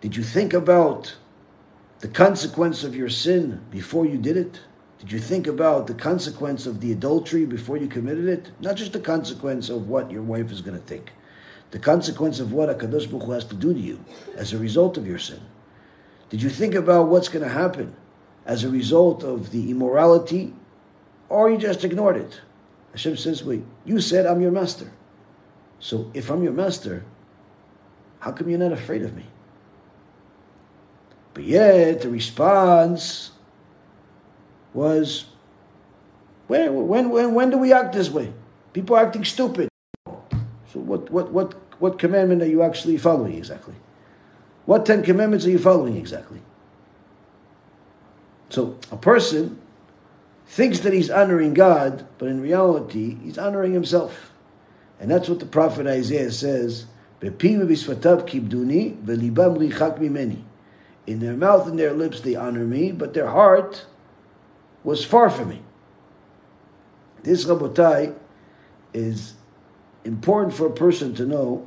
Speaker 1: Did you think about the consequence of your sin before you did it? Did you think about the consequence of the adultery before you committed it? Not just the consequence of what your wife is going to think, the consequence of what Kadosh Baruch Hu has to do to you as a result of your sin. Did you think about what's going to happen as a result of the immorality, or you just ignored it? Hashem says, wait, you said I'm your master. So if I'm your master, how come you're not afraid of me? But yet the response was, when, when, when, when do we act this way? People are acting stupid. So what, what, what, what commandment are you actually following exactly? What Ten Commandments are you following exactly? So a person thinks that he's honoring God, but in reality, he's honoring himself. And that's what the prophet Isaiah says, In their mouth and their lips they honor me, but their heart was far from me. This Rabotai is important for a person to know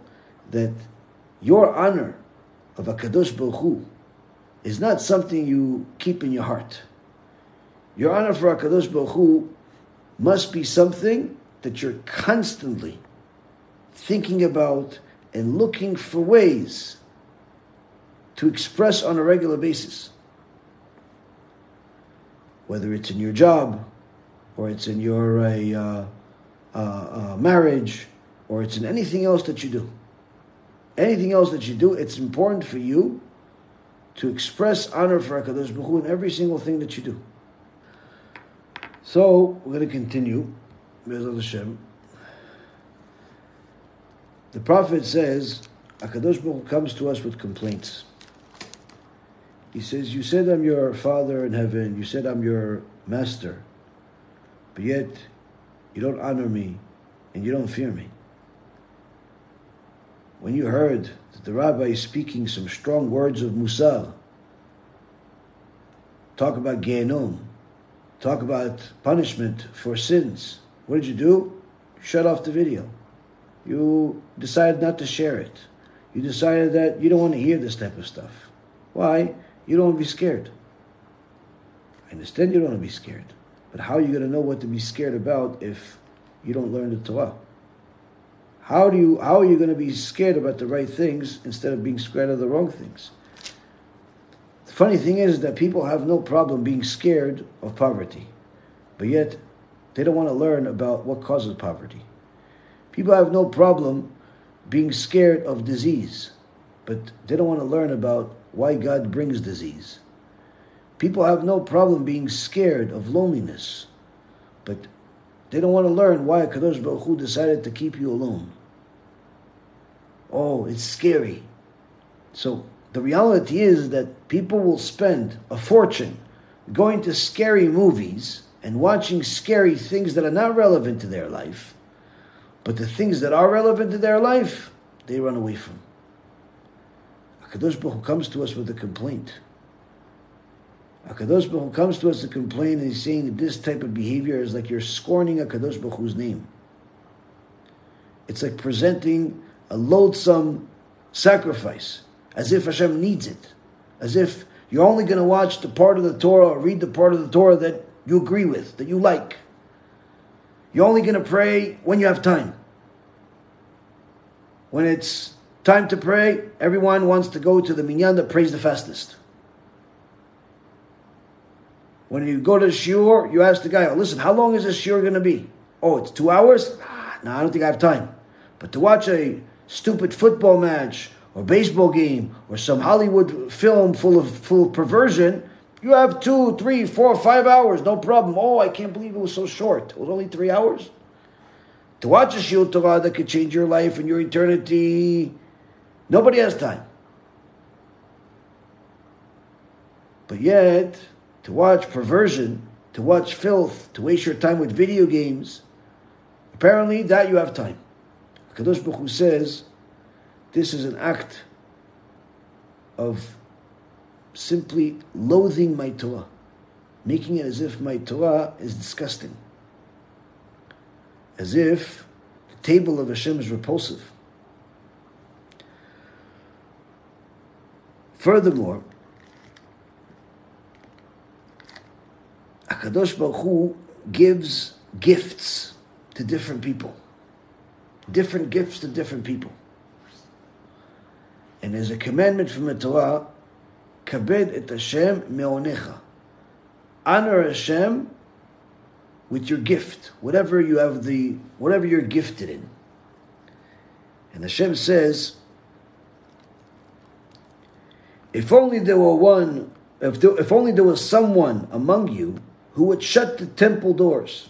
Speaker 1: that your honor of a Kadosh Baruch Hu is not something you keep in your heart. Your honor for HaKadosh Baruch Hu must be something that you're constantly thinking about and looking for ways to express on a regular basis. Whether it's in your job, or it's in your uh, uh, uh, marriage, or it's in anything else that you do. Anything else that you do, it's important for you to express honor for HaKadosh Baruch Hu in every single thing that you do. So, we're going to continue. Hashem. The Prophet says, HaKadosh Baruch Hu comes to us with complaints. He says, You said I'm your father in heaven, you said I'm your master, but yet you don't honor me and you don't fear me. When you heard that the rabbi is speaking some strong words of Musar, talk about Gehenom, talk about punishment for sins, what did you do? Shut off the video. You decided not to share it. You decided that you don't want to hear this type of stuff. Why? You don't want to be scared. I understand you don't want to be scared. But how are you going to know what to be scared about if you don't learn the Torah? How do you how are you going to be scared about the right things instead of being scared of the wrong things? The funny thing is that people have no problem being scared of poverty, but yet they don't want to learn about what causes poverty. People have no problem being scared of disease, but they don't want to learn about why God brings disease. People have no problem being scared of loneliness, but they don't want to learn why Kadosh Baruch Hu decided to keep you alone. Oh, it's scary. So the reality is that people will spend a fortune going to scary movies and watching scary things that are not relevant to their life, but the things that are relevant to their life, they run away from. Hakadosh Baruch comes to us with a complaint. Hakadosh Baruch Hu comes to us to complain, and he's saying that this type of behavior is like you're scorning Hakadosh Baruch Hu's name. It's like presenting a loathsome sacrifice, as if Hashem needs it, as if you're only going to watch the part of the Torah or read the part of the Torah that you agree with, that you like. You're only going to pray when you have time. When it's time to pray, everyone wants to go to the minyan that prays the fastest. When you go to the shiur, you ask the guy, oh, listen, how long is this shiur going to be? Oh, it's two hours? Ah, no, I don't think I have time. But to watch a stupid football match or baseball game or some Hollywood film full of full of perversion, you have two, three, four, five hours, no problem. Oh, I can't believe it was so short. It was only three hours. To watch a shiur Torah that could change your life and your eternity, nobody has time. But yet, to watch perversion, to watch filth, to waste your time with video games, apparently that you have time. Kadosh Baruch Hu says this is an act of simply loathing my Torah, making it as if my Torah is disgusting, as if the table of Hashem is repulsive. Furthermore, Akadosh Baruch Hu gives gifts to different people different gifts to different people. And there's a commandment from the Torah, kabed et Hashem me'onecha. Honor Hashem with your gift, whatever you have the, whatever you're gifted in. And Hashem says, if only there were one, if, there, if only there was someone among you who would shut the temple doors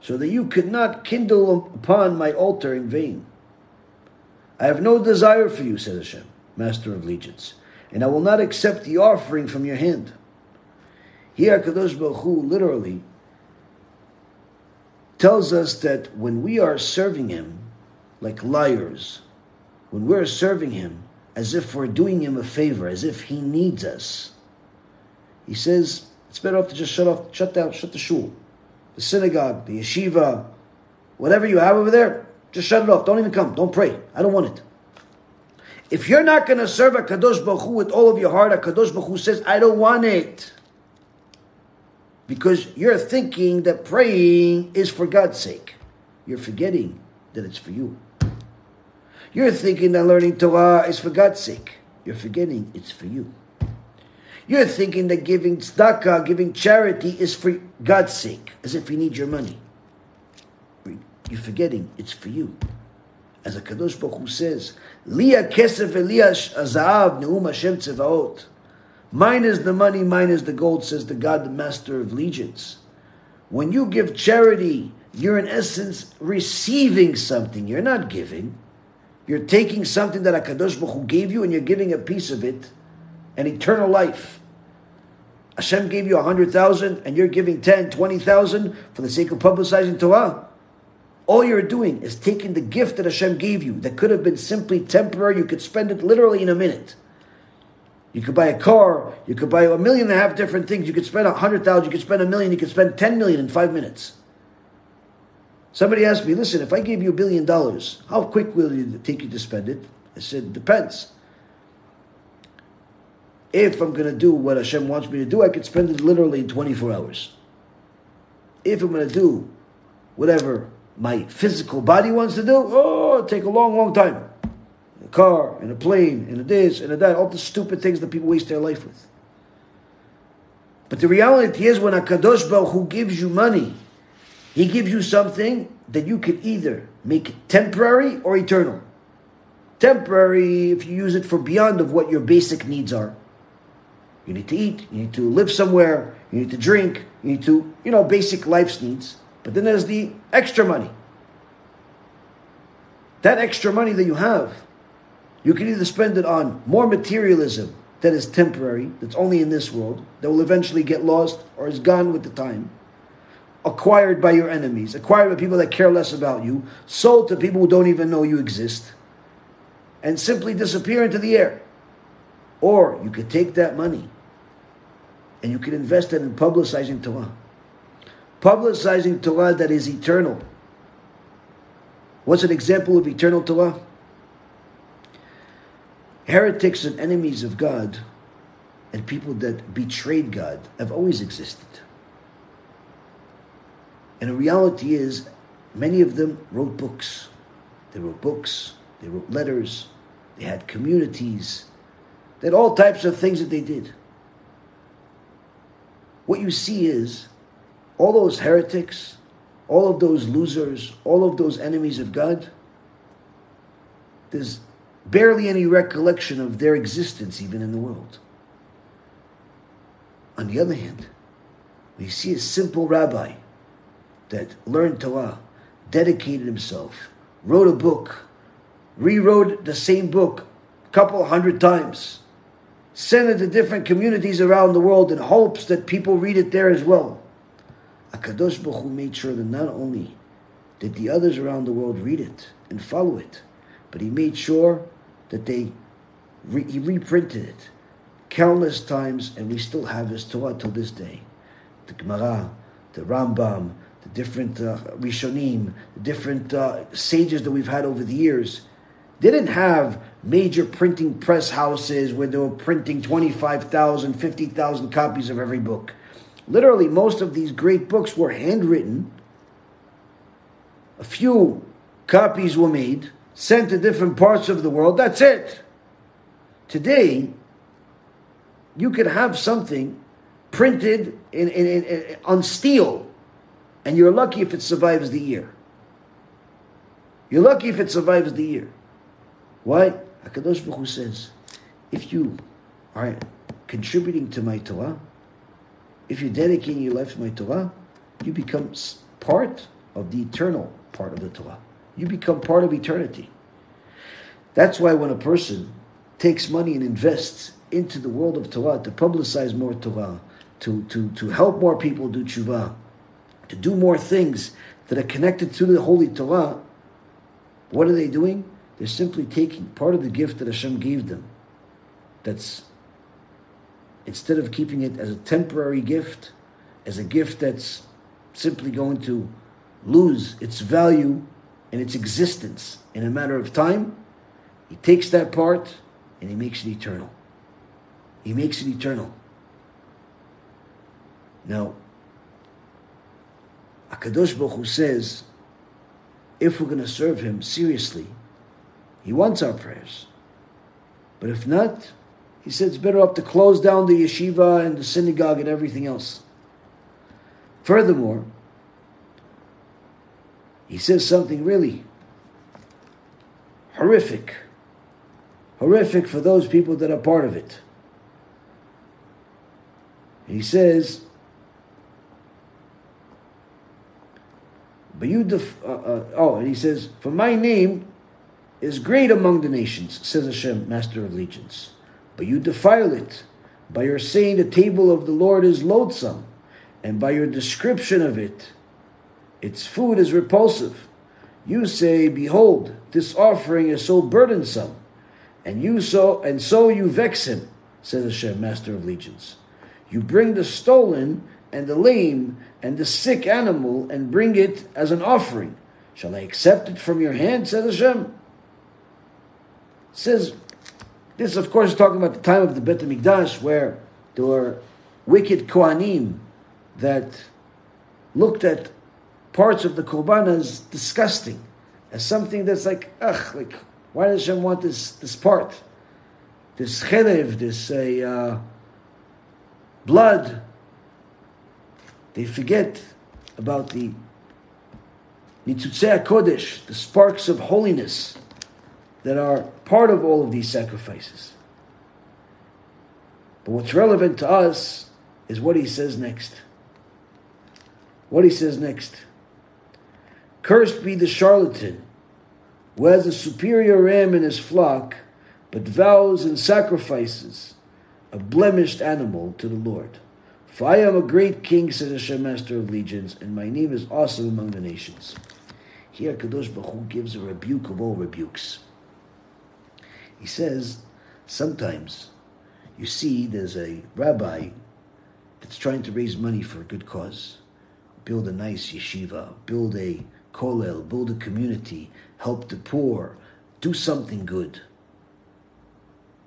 Speaker 1: so that you could not kindle upon my altar in vain. I have no desire for you, says Hashem, Master of Legions, and I will not accept the offering from your hand. Here, Kadosh Baruch Hu literally tells us that when we are serving Him like liars, when we're serving Him as if we're doing Him a favor, as if He needs us, He says it's better off to just shut off, shut down, shut the shul. The synagogue, the yeshiva, whatever you have over there, just shut it off. Don't even come. Don't pray. I don't want it. If you're not going to serve a Kadosh Baruch with all of your heart, a Kadosh Baruch says, I don't want it. Because you're thinking that praying is for God's sake. You're forgetting that it's for you. You're thinking that learning Torah is for God's sake. You're forgetting it's for you. You're thinking that giving tzedakah, giving charity is for God's sake, as if He needs your money. You're forgetting it's for you. As a Kadosh Baruch Hu says, Liya kesef eliyash azav neum Hashem tzevaot. Mine is the money, mine is the gold, says the God, the master of legions. When you give charity, you're in essence receiving something. You're not giving. You're taking something that HaKadosh Baruch Hu gave you and you're giving a piece of it, an eternal life. Hashem gave you a hundred thousand and you're giving ten, twenty thousand for the sake of publicizing Torah. All you're doing is taking the gift that Hashem gave you that could have been simply temporary. You could spend it literally in a minute. You could buy a car. You could buy a million and a half different things. You could spend a hundred thousand. You could spend a million. You could spend ten million in five minutes. Somebody asked me, listen, if I gave you a billion dollars, how quick will it take you to spend it? I said, depends. If I'm going to do what Hashem wants me to do, I could spend it literally in 24 hours. If I'm going to do whatever my physical body wants to do, oh, take a long, long time. A car, and a plane, and a this, and a that, all the stupid things that people waste their life with. But the reality is when a Kadosh Baruch Hu gives you money, he gives you something that you can either make temporary or eternal. Temporary if you use it for beyond of what your basic needs are. You need to eat, you need to live somewhere, you need to drink, you need to, you know, basic life's needs. But then there's the extra money. That extra money that you have, you can either spend it on more materialism that is temporary, that's only in this world, that will eventually get lost or is gone with the time, acquired by your enemies, acquired by people that care less about you, sold to people who don't even know you exist, and simply disappear into the air. Or you could take that money and you could invest it in publicizing Torah. Publicizing Torah that is eternal. What's an example of eternal Torah? Heretics and enemies of God and people that betrayed God have always existed. And the reality is, many of them wrote books. They wrote books, they wrote letters, they had communities, had all types of things that they did. What you see is all those heretics, all of those losers, all of those enemies of God, there's barely any recollection of their existence even in the world. On the other hand, we see a simple rabbi that learned Torah, dedicated himself, wrote a book, rewrote the same book a couple hundred times, sent it to different communities around the world in hopes that people read it there as well. Akadosh Baruch Hu made sure that not only did the others around the world read it and follow it, but he made sure that they re- he reprinted it countless times, and we still have his Torah till this day. The Gemara, the Rambam, the different uh, Rishonim, the different uh, sages that we've had over the years, didn't have major printing press houses where they were printing 25,000, 50,000 copies of every book. Literally, most of these great books were handwritten. A few copies were made, sent to different parts of the world. That's it. Today, you could have something printed in, in, in, on steel and you're lucky if it survives the year. You're lucky if it survives the year. Why? Hakadosh Baruch Hu says, if you are contributing to my Torah, if you're dedicating your life to my Torah, you become part of the eternal part of the Torah. You become part of eternity. That's why when a person takes money and invests into the world of Torah to publicize more Torah, to, to, to help more people do tshuva, to do more things that are connected to the Holy Torah, what are they doing? They're simply taking part of the gift that Hashem gave them. That's instead of keeping it as a temporary gift, as a gift that's simply going to lose its value and its existence in a matter of time, he takes that part and he makes it eternal. He makes it eternal. Now, Akadosh Baruch Hu says, if we're going to serve Him seriously, He wants our prayers. But if not, He says it's better off to close down the yeshiva and the synagogue and everything else. Furthermore, He says something really horrific. Horrific for those people that are part of it. He says, But you, def- uh, uh, oh, and he says, For my name is great among the nations, says Hashem, Master of Legions. But you defile it by your saying the table of the Lord is loathsome, and by your description of it, its food is repulsive. You say, Behold, this offering is so burdensome, and you so and so you vex him, says Hashem, Master of Legions. You bring the stolen and the lame and the sick animal and bring it as an offering. Shall I accept it from your hand? says Hashem. Says, this of course is talking about the time of the Bet HaMikdash where there were wicked Kohanim that looked at parts of the Korban as disgusting, as something that's like, ugh, like, why does Hashem want this, this part? This chelev, this uh, blood, they forget about the Nitzutzei Kodesh, the sparks of holiness that are part of all of these sacrifices. But what's relevant to us is what he says next. What he says next. Cursed be the charlatan who has a superior ram in his flock, but vows and sacrifices a blemished animal to the Lord. For I am a great king, says Hashem, Master of Legions, and my name is awesome among the nations. Here, Kadosh Baruch Hu gives a rebuke of all rebukes. He says, sometimes you see there's a rabbi that's trying to raise money for a good cause, build a nice yeshiva, build a kollel, build a community, help the poor, do something good.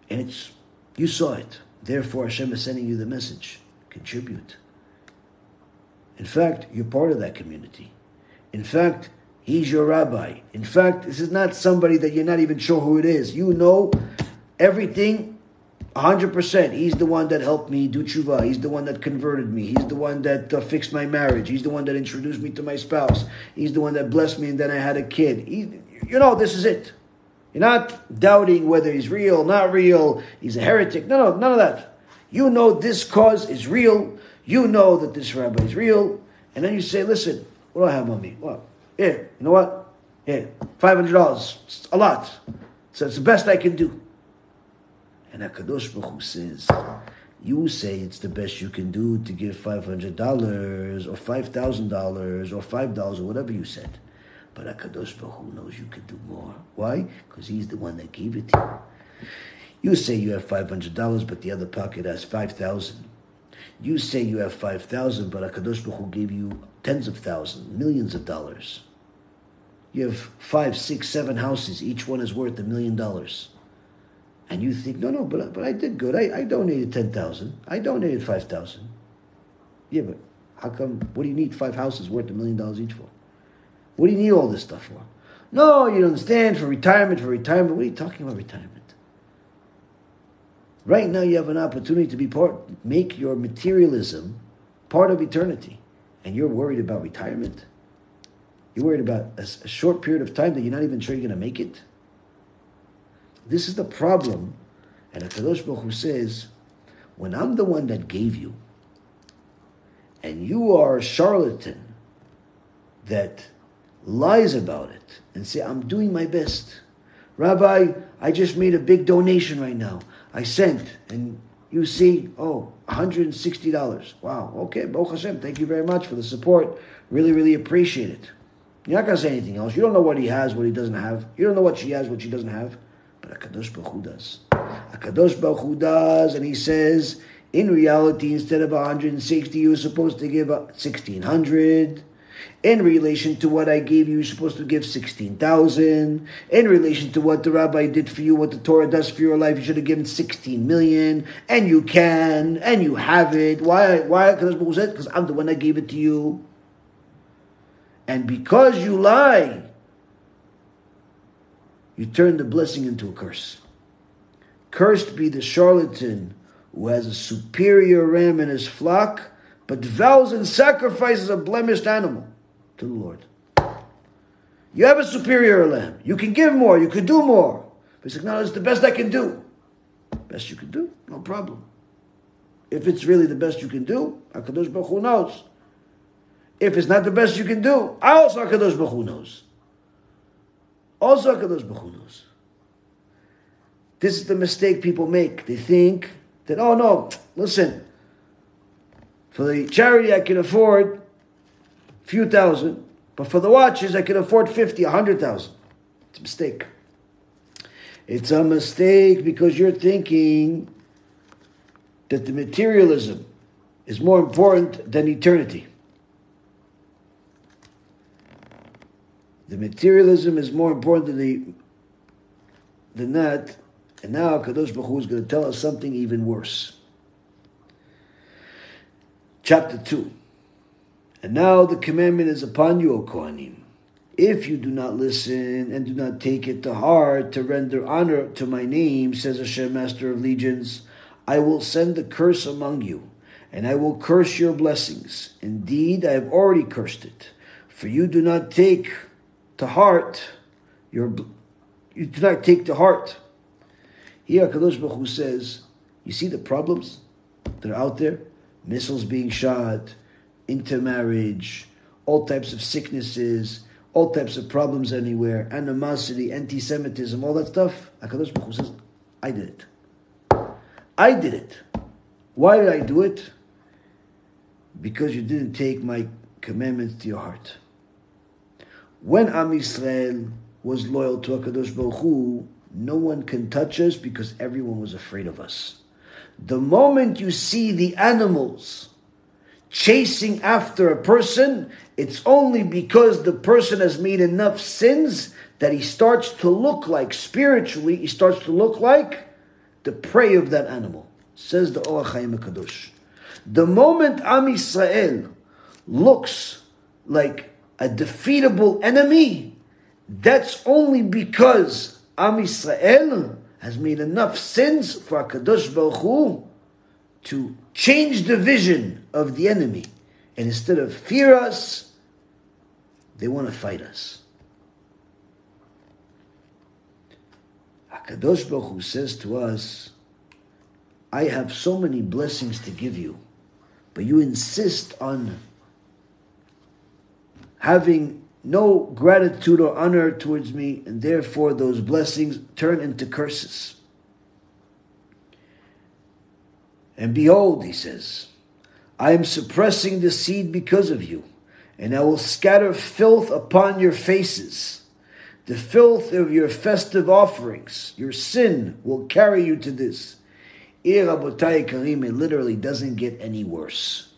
Speaker 1: And it's, you saw it. Therefore, Hashem is sending you the message contribute. In fact, you're part of that community. In fact, he's your rabbi. In fact, this is not somebody that you're not even sure who it is. You know everything 100%. He's the one that helped me do tshuva. He's the one that converted me. He's the one that uh, fixed my marriage. He's the one that introduced me to my spouse. He's the one that blessed me and then I had a kid. He, you know, this is it. You're not doubting whether he's real, not real, he's a heretic. No, no, none of that. You know this cause is real. You know that this rabbi is real. And then you say, listen, what do I have on me? Well, here, you know what? Yeah, $500. a lot. So it's the best I can do. And HaKadosh Baruch Hu says, you say it's the best you can do to give $500 or $5,000 or $5 or whatever you said. But HaKadosh Baruch Hu knows you could do more. Why? Because he's the one that gave it to you. You say you have $500, but the other pocket has 5000 You say you have 5000 but HaKadosh Baruch Hu gave you tens of thousands, millions of dollars. You have five, six, seven houses. Each one is worth a million dollars. And you think, no, no, but, but I did good. I, I donated 10000 I donated 5000 Yeah, but how come, what do you need five houses worth a million dollars each for? What do you need all this stuff for? No, you don't understand. For retirement, for retirement. What are you talking about retirement? Right now, you have an opportunity to be part, make your materialism part of eternity, and you're worried about retirement. You're worried about a, a short period of time that you're not even sure you're going to make it. This is the problem, and Hakadosh Baruch Hu says, "When I'm the one that gave you, and you are a charlatan that lies about it and say, I'm doing my best. Rabbi, I just made a big donation right now. I sent, and you see, oh, $160. Wow, okay, Baruch Hashem, thank you very much for the support. Really, really appreciate it. You're not going to say anything else. You don't know what he has, what he doesn't have. You don't know what she has, what she doesn't have. But HaKadosh Baruch Hu does. HaKadosh Baruch Hu does, and he says, In reality, instead of 160, you're supposed to give 1600. In relation to what I gave you, you're supposed to give 16,000. In relation to what the rabbi did for you, what the Torah does for your life, you should have given 16 million. And you can, and you have it. Why? Why? Because I'm the one that gave it to you. And because you lie, you turn the blessing into a curse. Cursed be the charlatan who has a superior ram in his flock, but vows and sacrifices a blemished animal to the Lord. You have a superior lamb. You can give more. You could do more. But he's like, no, it's the best I can do. Best you can do, no problem. If it's really the best you can do, Hakadosh Baruch Hu knows. If it's not the best you can do, also Hakadosh Baruch Hu knows. Also Hakadosh Baruch Hu knows. This is the mistake people make. They think that, oh no, listen, for the charity I can afford a few thousand, but for the watches I can afford 50, a 100,000. It's a mistake. It's a mistake because you're thinking that the materialism is more important than eternity. The materialism is more important than the than that. And now Kadosh Baruch Hu is going to tell us something even worse. Chapter 2. And now the commandment is upon you, O Kohanim. If you do not listen and do not take it to heart to render honor to my name, says Hashem, Master of Legions, I will send a curse among you, and I will curse your blessings. Indeed, I have already cursed it. For you do not take to heart your you do not take to heart. Here Kadosh Baruch Hu says, you see the problems that are out there? Missiles being shot, intermarriage, all types of sicknesses, all types of problems anywhere, animosity, anti-Semitism, all that stuff. Hakadosh Baruch Hu says, I did it. I did it. Why did I do it? Because you didn't take my commandments to your heart. When Am Yisrael was loyal to HaKadosh Baruch Hu, no one can touch us because everyone was afraid of us. The moment you see the animals chasing after a person, it's only because the person has made enough sins that he starts to look like, spiritually, he starts to look like the prey of that animal. Says the Or HaChaim HaKadosh. The moment Am Yisrael looks like a defeatable enemy, that's only because Am Yisrael has made enough sins for Kadosh Baruch Hu to change the vision of the enemy. And instead of fear us, they want to fight us. Hakadosh Baruch Hu says to us, I have so many blessings to give you, but you insist on having no gratitude or honor towards me, and therefore those blessings turn into curses. And behold, he says, I am suppressing the seed because of you, and I will scatter filth upon your faces. The filth of your festive offerings, your sin will carry you to this. Rabotai Karim, it literally doesn't get any worse.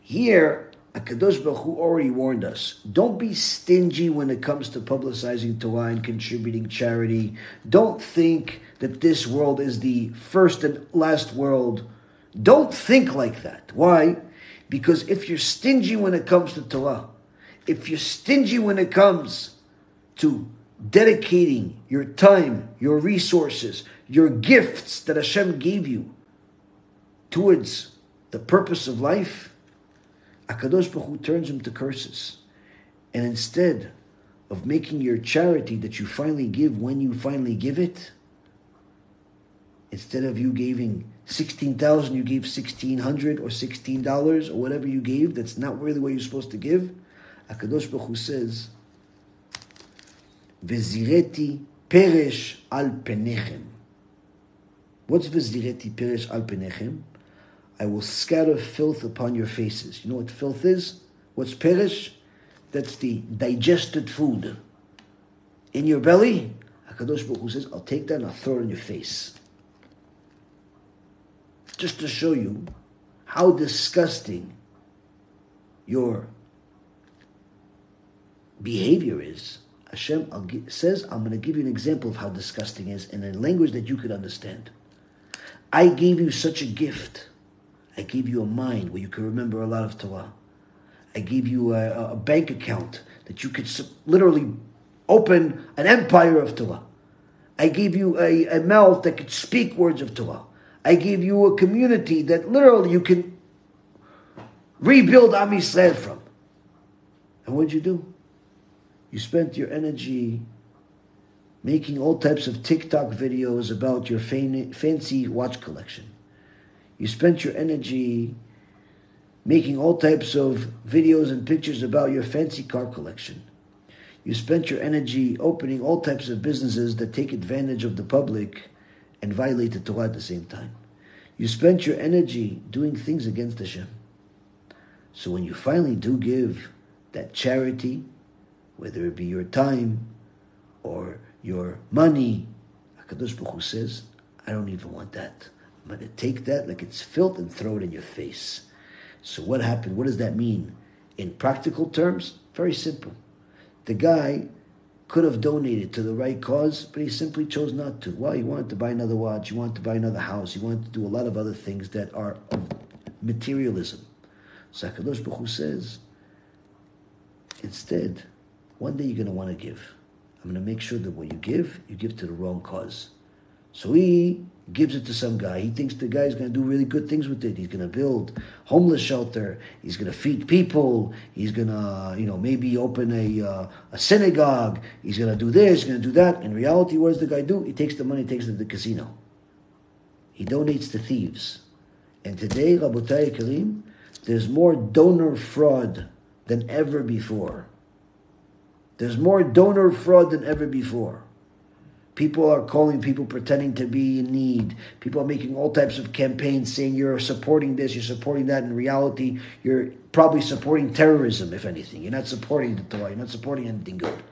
Speaker 1: Here, Akadosh Baruch Hu already warned us. Don't be stingy when it comes to publicizing Torah and contributing charity. Don't think that this world is the first and last world. Don't think like that. Why? Because if you're stingy when it comes to Torah, if you're stingy when it comes to dedicating your time, your resources, your gifts that Hashem gave you towards the purpose of life, Akadosh Baruch Hu turns them to curses. And instead of making your charity that you finally give when you finally give it, instead of you giving 16,000, you gave 1600 or $16 or whatever you gave, that's not really what you're supposed to give. Akadosh Baruch Hu says, Vezireti peresh al penechem. What's Vezireti peresh al penechem? I will scatter filth upon your faces. You know what filth is? What's peresh? That's the digested food in your belly. Hakadosh Baruch Hu says, "I'll take that and I'll throw it in your face." just to show you how disgusting your behavior is, Hashem says, I'm going to give you an example of how disgusting is in a language that you could understand. I gave you such a gift. I gave you a mind where you can remember a lot of Torah. I gave you a, a bank account that you could literally open an empire of Torah. I gave you a, a mouth that could speak words of Torah. I gave you a community that literally you can rebuild Am Yisrael from. And what did you do? You spent your energy making all types of TikTok videos about your fancy watch collection. You spent your energy making all types of videos and pictures about your fancy car collection. You spent your energy opening all types of businesses that take advantage of the public and violate the Torah at the same time. You spent your energy doing things against Hashem. So when you finally do give that charity, whether it be your time or your money, HaKadosh Baruch Hu says, I don't even want that. I'm going to take that like it's filth and throw it in your face. So what happened? What does that mean? In practical terms, very simple. The guy could have donated to the right cause, but he simply chose not to. Well, he wanted to buy another watch, he wanted to buy another house, he wanted to do a lot of other things that are of materialism. So HaKadosh says, instead, one day you're going to want to give. I'm going to make sure that when you give, you give to the wrong cause. So he gives it to some guy. He thinks the guy's going to do really good things with it. He's going to build homeless shelter. He's going to feed people. He's going to, you know, maybe open a uh, a synagogue. He's going to do this. He's going to do that. In reality, what does the guy do? He takes the money, takes it to the casino. He donates to thieves. And today, Rabotai Karim, there's more donor fraud than ever before. There's more donor fraud than ever before. People are calling people pretending to be in need. People are making all types of campaigns saying you're supporting this, you're supporting that. In reality, you're probably supporting terrorism, if anything. You're not supporting the Torah, you're not supporting anything good.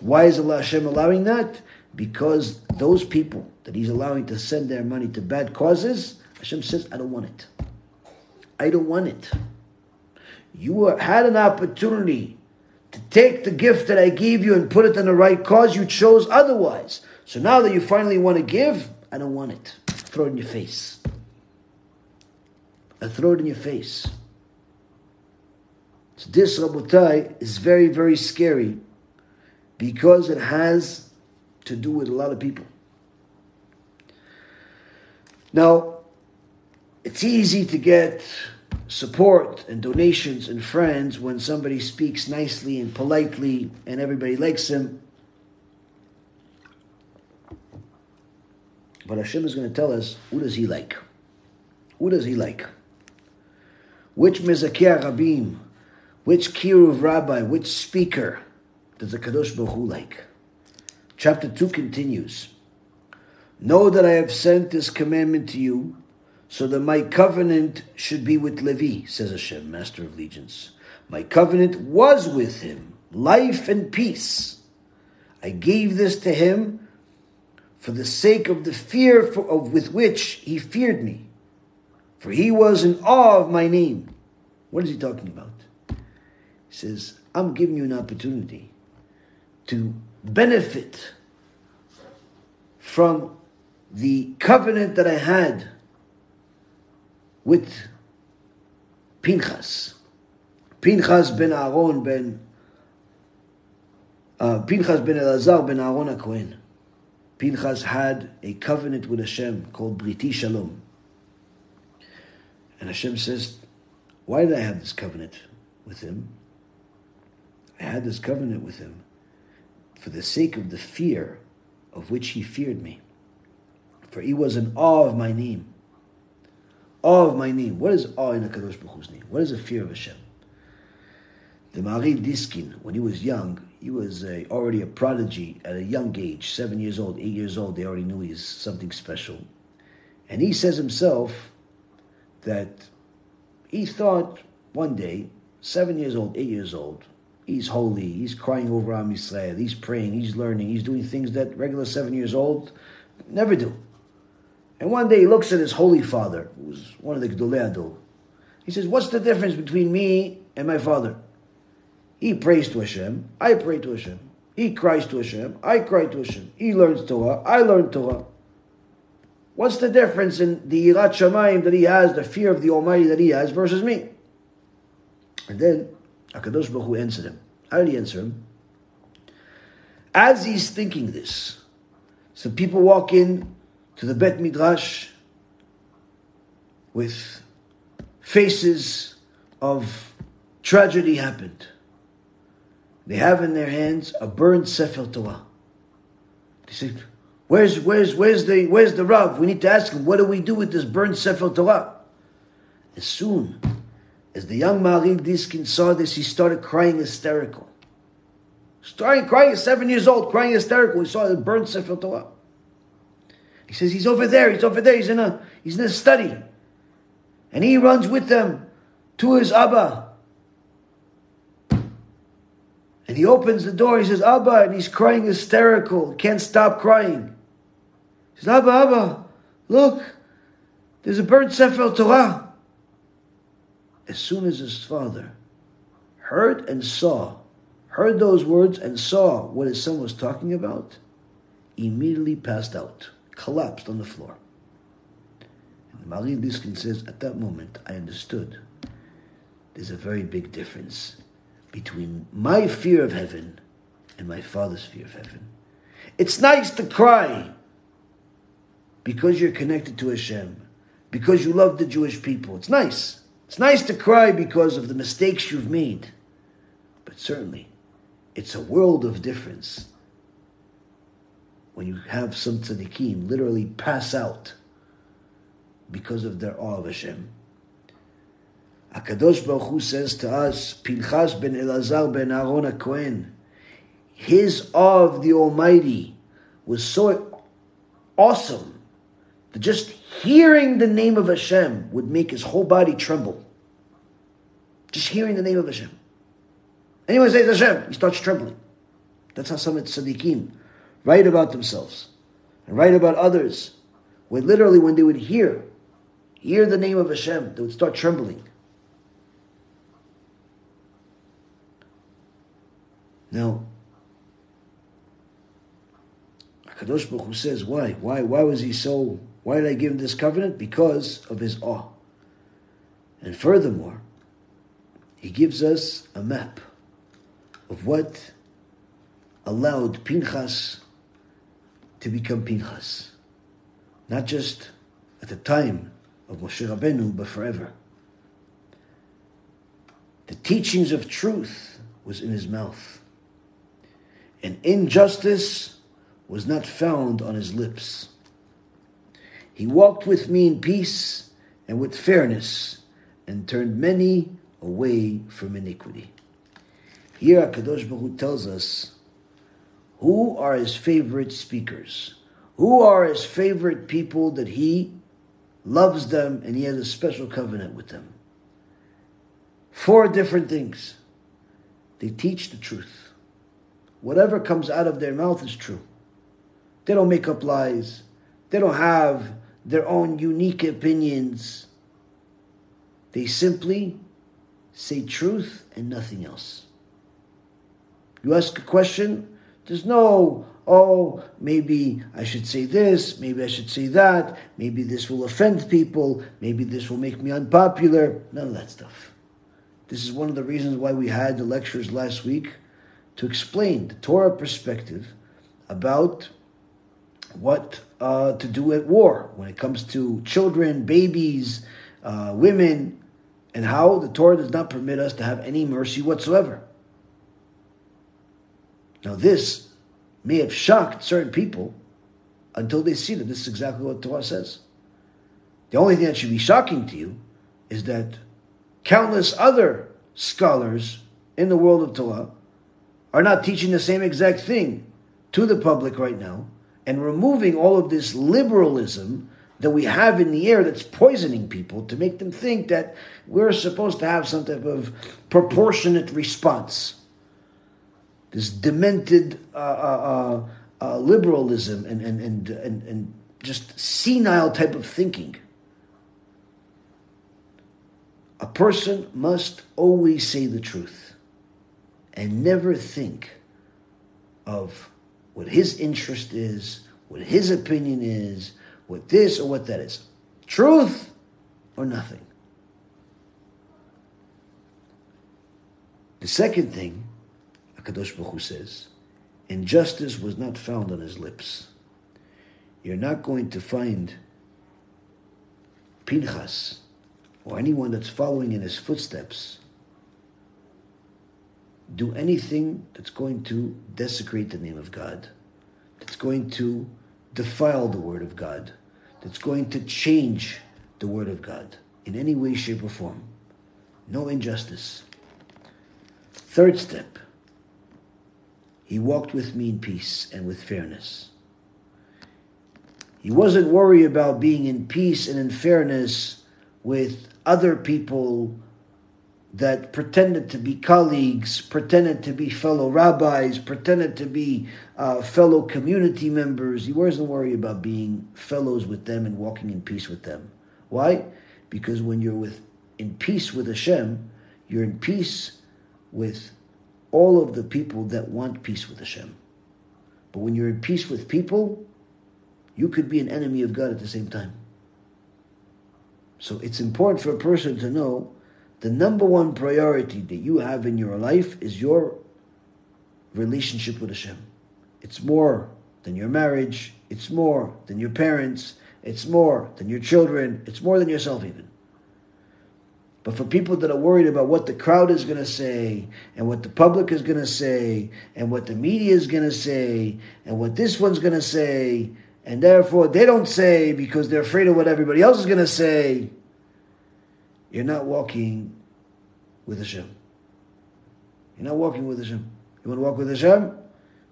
Speaker 1: Why is Allah Hashem allowing that? Because those people that He's allowing to send their money to bad causes, Hashem says, I don't want it. I don't want it. You had an opportunity to take the gift that I gave you and put it in the right cause. You chose otherwise. So now that you finally want to give, I don't want it. Throw it in your face. I throw it in your face. So this, Rabotai, is very, very scary because it has to do with a lot of people. Now, it's easy to get support and donations and friends when somebody speaks nicely and politely and everybody likes him. But Hashem is going to tell us who does He like? Who does He like? Which Mizakir Rabim, which Kiruv Rabbi, which speaker does the Kadosh Baruch Hu like? Chapter 2 continues Know that I have sent this commandment to you, so that my covenant should be with Levi, says Hashem, Master of Legions. My covenant was with him, life and peace. I gave this to him for the sake of the fear for, of, with which he feared me. For he was in awe of my name. What is he talking about? He says, I'm giving you an opportunity to benefit from the covenant that I had with Pinchas. Pinchas ben Aaron ben uh, Pinchas ben Elazar ben Aaron HaKohen. Pinchas had a covenant with Hashem called Briti Shalom. And Hashem says, Why did I have this covenant with him? I had this covenant with him for the sake of the fear of which he feared me. For he was in awe of my name. Awe of my name. What is awe in a Kadosh Baruch Hu's name? What is the fear of Hashem? The Maharil Diskin, when he was young, he was a, already a prodigy at a young age, seven years old, eight years old. They already knew he's something special. And he says himself that he thought one day, seven years old, eight years old, he's holy, he's crying over Am Yisrael, he's praying, he's learning, he's doing things that regular seven years old never do. And one day he looks at his holy father, who's one of the Gedolei HaDor. He says, What's the difference between me and my father? He prays to Hashem, I pray to Hashem. He cries to Hashem, I cry to Hashem. He learns Torah, I learn Torah. What's the difference in the Yirat Shamayim that he has, the fear of the Almighty that he has, versus me? And then HaKadosh Baruch Hu answered him. How did he answer him? As he's thinking this, some people walk in to the Bet Midrash with faces of tragedy happened. They have in their hands a burned Sefer Torah. They say, Where's where's where's the where's the Rav? We need to ask him, what do we do with this burned Sefer Torah? As soon as the young Maharil Diskin saw this, he started crying hysterical. Starting crying, seven years old, crying hysterical. He saw the burned Sefer Torah. He says, he's over there, he's over there, he's in a he's in a study. And he runs with them to his Abba. And he opens the door, he says, Abba, and he's crying hysterical, can't stop crying. He says, Abba, Abba, look, there's a burnt Sefer Torah. As soon as his father heard and saw, heard those words and saw what his son was talking about, immediately passed out, collapsed on the floor. Maharil Diskin says, at that moment, I understood there's a very big difference between my fear of heaven and my father's fear of heaven. It's nice to cry because you're connected to Hashem, because you love the Jewish people. It's nice. It's nice to cry because of the mistakes you've made. But certainly, it's a world of difference when you have some tzaddikim literally pass out because of their awe of Hashem. Akadosh Baruch Hu says to us, Pinchas ben Elazar ben Aaron Cohen, his awe of the Almighty was so awesome that just hearing the name of Hashem would make his whole body tremble. Just hearing the name of Hashem. Anyone says Hashem, he starts trembling. That's how some of the tzaddikim write about themselves and write about others. When literally, when they would hear hear the name of Hashem, they would start trembling. Now, Kadosh Baruch Hu says, why? Why? Why was he so? Why did I give him this covenant? Because of his awe. And furthermore, he gives us a map of what allowed Pinchas to become Pinchas. Not just at the time of Moshe Rabbeinu, but forever. The teachings of truth was in his mouth, and injustice was not found on his lips. He walked with me in peace and with fairness, and turned many away from iniquity. Here, Hakadosh Baruch Hu tells us who are his favorite speakers, who are his favorite people that he loves them, and he has a special covenant with them. Four different things. They teach the truth. Whatever comes out of their mouth is true. They don't make up lies. They don't have their own unique opinions. They simply say truth and nothing else. You ask a question, there's no oh, maybe I should say this, maybe I should say that, maybe this will offend people, maybe this will make me unpopular. None of that stuff. This is one of the reasons why we had the lectures last week to explain the Torah perspective about what uh, to do at war when it comes to children, babies, uh, women, and how the Torah does not permit us to have any mercy whatsoever. Now, this may have shocked certain people until they see that this is exactly what Torah says. The only thing that should be shocking to you is that countless other scholars in the world of Torah are not teaching the same exact thing to the public right now and removing all of this liberalism that we have in the air that's poisoning people to make them think that we're supposed to have some type of proportionate response this demented uh, uh, uh, uh, liberalism and, and, and, and, and just senile type of thinking. A person must always say the truth and never think of what his interest is, what his opinion is, what this or what that is. Truth or nothing. The second thing, Akadosh Baruch Hu says, injustice was not found on his lips. You're not going to find Pinchas or anyone that's following in his footsteps do anything that's going to desecrate the name of God, that's going to defile the word of God, that's going to change the word of God in any way, shape, or form. No injustice. Third step, he walked with me in peace and with fairness. He wasn't worried about being in peace and in fairness with other people that pretended to be colleagues, pretended to be fellow rabbis, pretended to be uh, fellow community members. He wasn't worried about being fellows with them and walking in peace with them. Why? Because when you're with in peace with Hashem, you're in peace with all of the people that want peace with Hashem. But when you're in peace with people, you could be an enemy of God at the same time. So it's important for a person to know the number one priority that you have in your life is your relationship with Hashem. It's more than your marriage, it's more than your parents, it's more than your children, it's more than yourself, even. But for people that are worried about what the crowd is going to say, and what the public is going to say, and what the media is going to say, and what this one's going to say, and therefore they don't say because they're afraid of what everybody else is going to say, you're not walking with Hashem. You're not walking with Hashem. You want to walk with Hashem?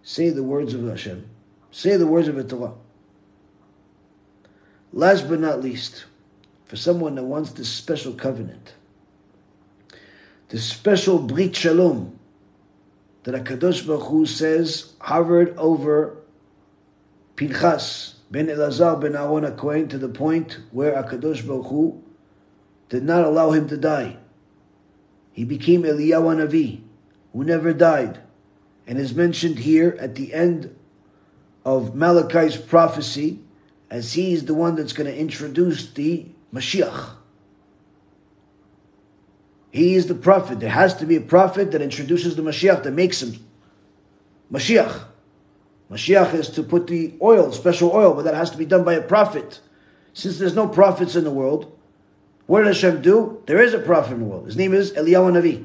Speaker 1: Say the words of Hashem. Say the words of Torah. Last but not least, for someone that wants this special covenant, the special Brit Shalom that HaKadosh Baruch Hu says hovered over Pinchas ben Elazar ben Aaron HaKohen to the point where HaKadosh Baruch Hu did not allow him to die. He became Eliyahu Navi, who never died, and is mentioned here at the end of Malachi's prophecy, as he is the one that's going to introduce the Mashiach. He is the prophet. There has to be a prophet that introduces the Mashiach, that makes him Mashiach. Mashiach is to put the oil, special oil, but that has to be done by a prophet. Since there's no prophets in the world, what did Hashem do? There is a prophet in the world. His name is Eliyahu Navi.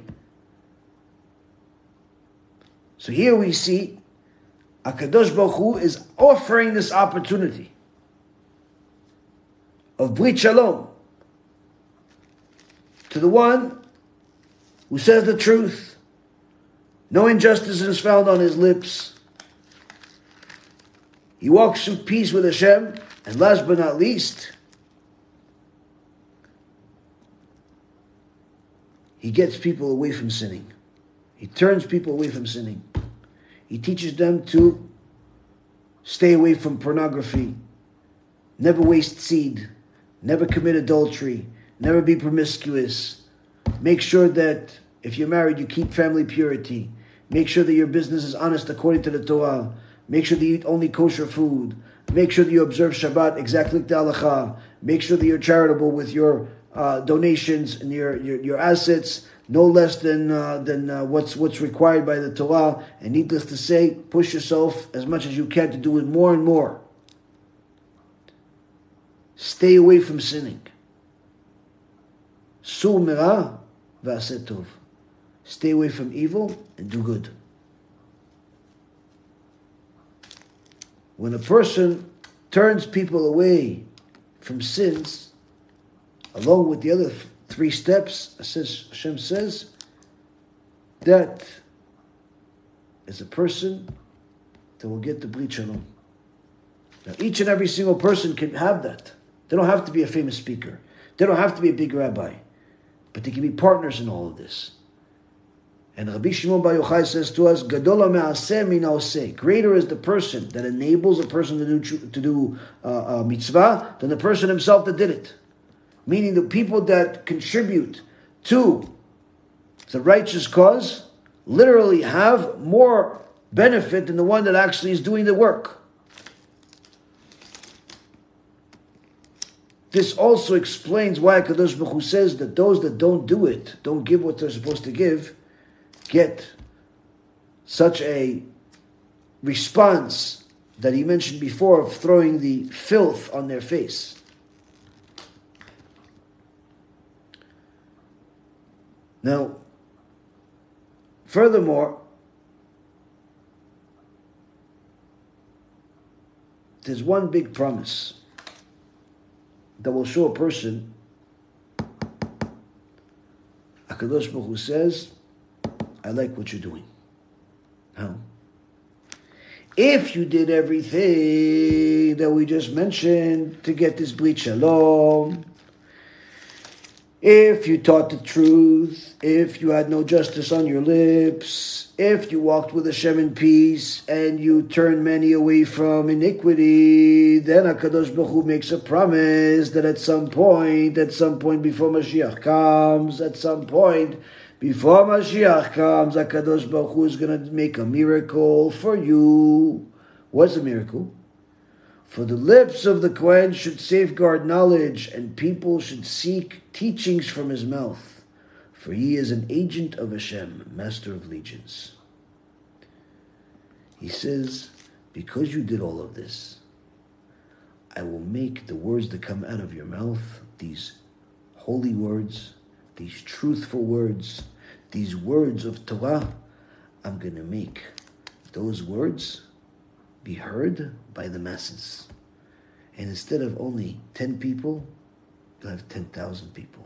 Speaker 1: So here we see Akadosh Baruch Hu is offering this opportunity of Brit Shalom to the one who says the truth. No injustice is found on his lips. He walks in peace with Hashem. And last but not least, he gets people away from sinning. He turns people away from sinning. He teaches them to stay away from pornography, never waste seed, never commit adultery, never be promiscuous. Make sure that if you're married, you keep family purity. Make sure that your business is honest according to the Torah. Make sure that you eat only kosher food. Make sure that you observe Shabbat exactly like the halacha. Make sure that you're charitable with your uh, donations and your, your, your assets no less than uh, than uh, what's what's required by the Torah. And needless to say, push yourself as much as you can to do it more and more. Stay away from sinning. Sur mera tov. Stay away from evil and do good. When a person turns people away from sins, along with the other three steps, says, Hashem says, that is a person that will get the Brit Shalom. Now, each and every single person can have that. They don't have to be a famous speaker. They don't have to be a big rabbi. But they can be partners in all of this. And Rabbi Shimon Bar Yochai says to us, "Gadola me'aseh Greater is the person that enables a person to do to do uh, uh, mitzvah than the person himself that did it. Meaning the people that contribute to the righteous cause literally have more benefit than the one that actually is doing the work. This also explains why Kadosh Baruch Hu says that those that don't do it, don't give what they're supposed to give, get such a response that he mentioned before of throwing the filth on their face. Now, furthermore, there's one big promise that will show a person. Akadosh Baruch Hu says, "I like what you're doing." How? If you did everything that we just mentioned to get this brit shalom, if you taught the truth, if you had no justice on your lips, if you walked with Hashem in peace, and you turned many away from iniquity, then HaKadosh Baruch Hu makes a promise that at some point, at some point before Mashiach comes, at some point before Mashiach comes, HaKadosh Baruch Hu is going to make a miracle for you. What's the miracle? For the lips of the Kohen should safeguard knowledge, and people should seek teachings from his mouth. For he is an agent of Hashem, master of legions. He says, Because you did all of this, I will make the words that come out of your mouth, these holy words, these truthful words, these words of Torah, I'm going to make those words be heard by the masses. And instead of only 10 people, you'll have 10,000 people,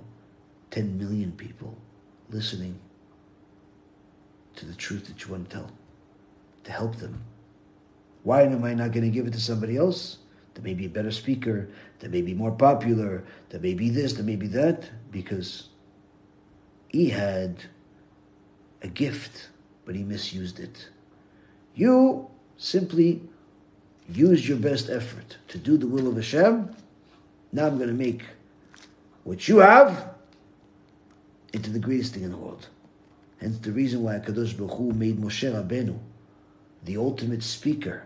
Speaker 1: 10 million people listening to the truth that you want to tell, to help them. Why am I not going to give it to somebody else? That may be a better speaker, that may be more popular, that may be this, that may be that, because he had a gift, but he misused it. You simply use your best effort to do the will of Hashem. Now I'm going to make what you have into the greatest thing in the world. Hence the reason why Kadosh Baruch Hu made Moshe Rabbeinu the ultimate speaker,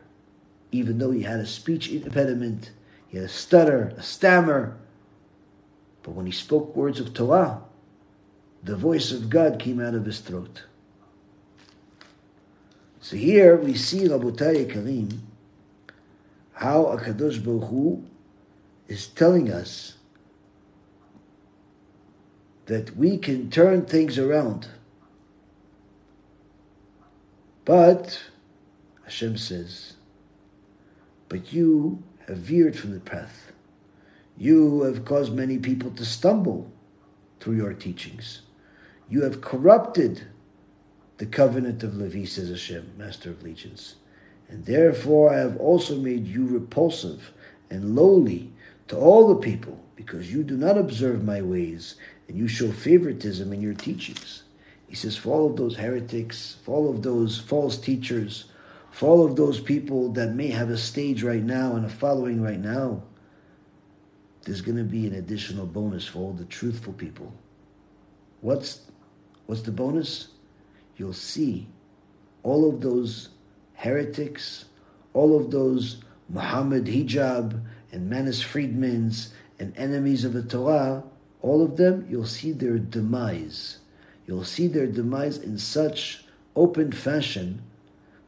Speaker 1: even though he had a speech impediment, he had a stutter, a stammer. But when he spoke words of Torah, the voice of God came out of his throat. So here we see Rabotai Karim how Akadosh Baruch Hu is telling us that we can turn things around. But Hashem says, but you have veered from the path. You have caused many people to stumble through your teachings. You have corrupted the covenant of Levi, says Hashem, Master of Legions. And therefore I have also made you repulsive and lowly to all the people, because you do not observe my ways, and you show favoritism in your teachings. He says, for all of those heretics, for all of those false teachers, for all of those people that may have a stage right now and a following right now, there's going to be an additional bonus for all the truthful people. What's, what's the bonus? You'll see all of those heretics, all of those Muhammad Hijab and Manis Friedmans and enemies of the Torah, all of them, you'll see their demise. You'll see their demise in such open fashion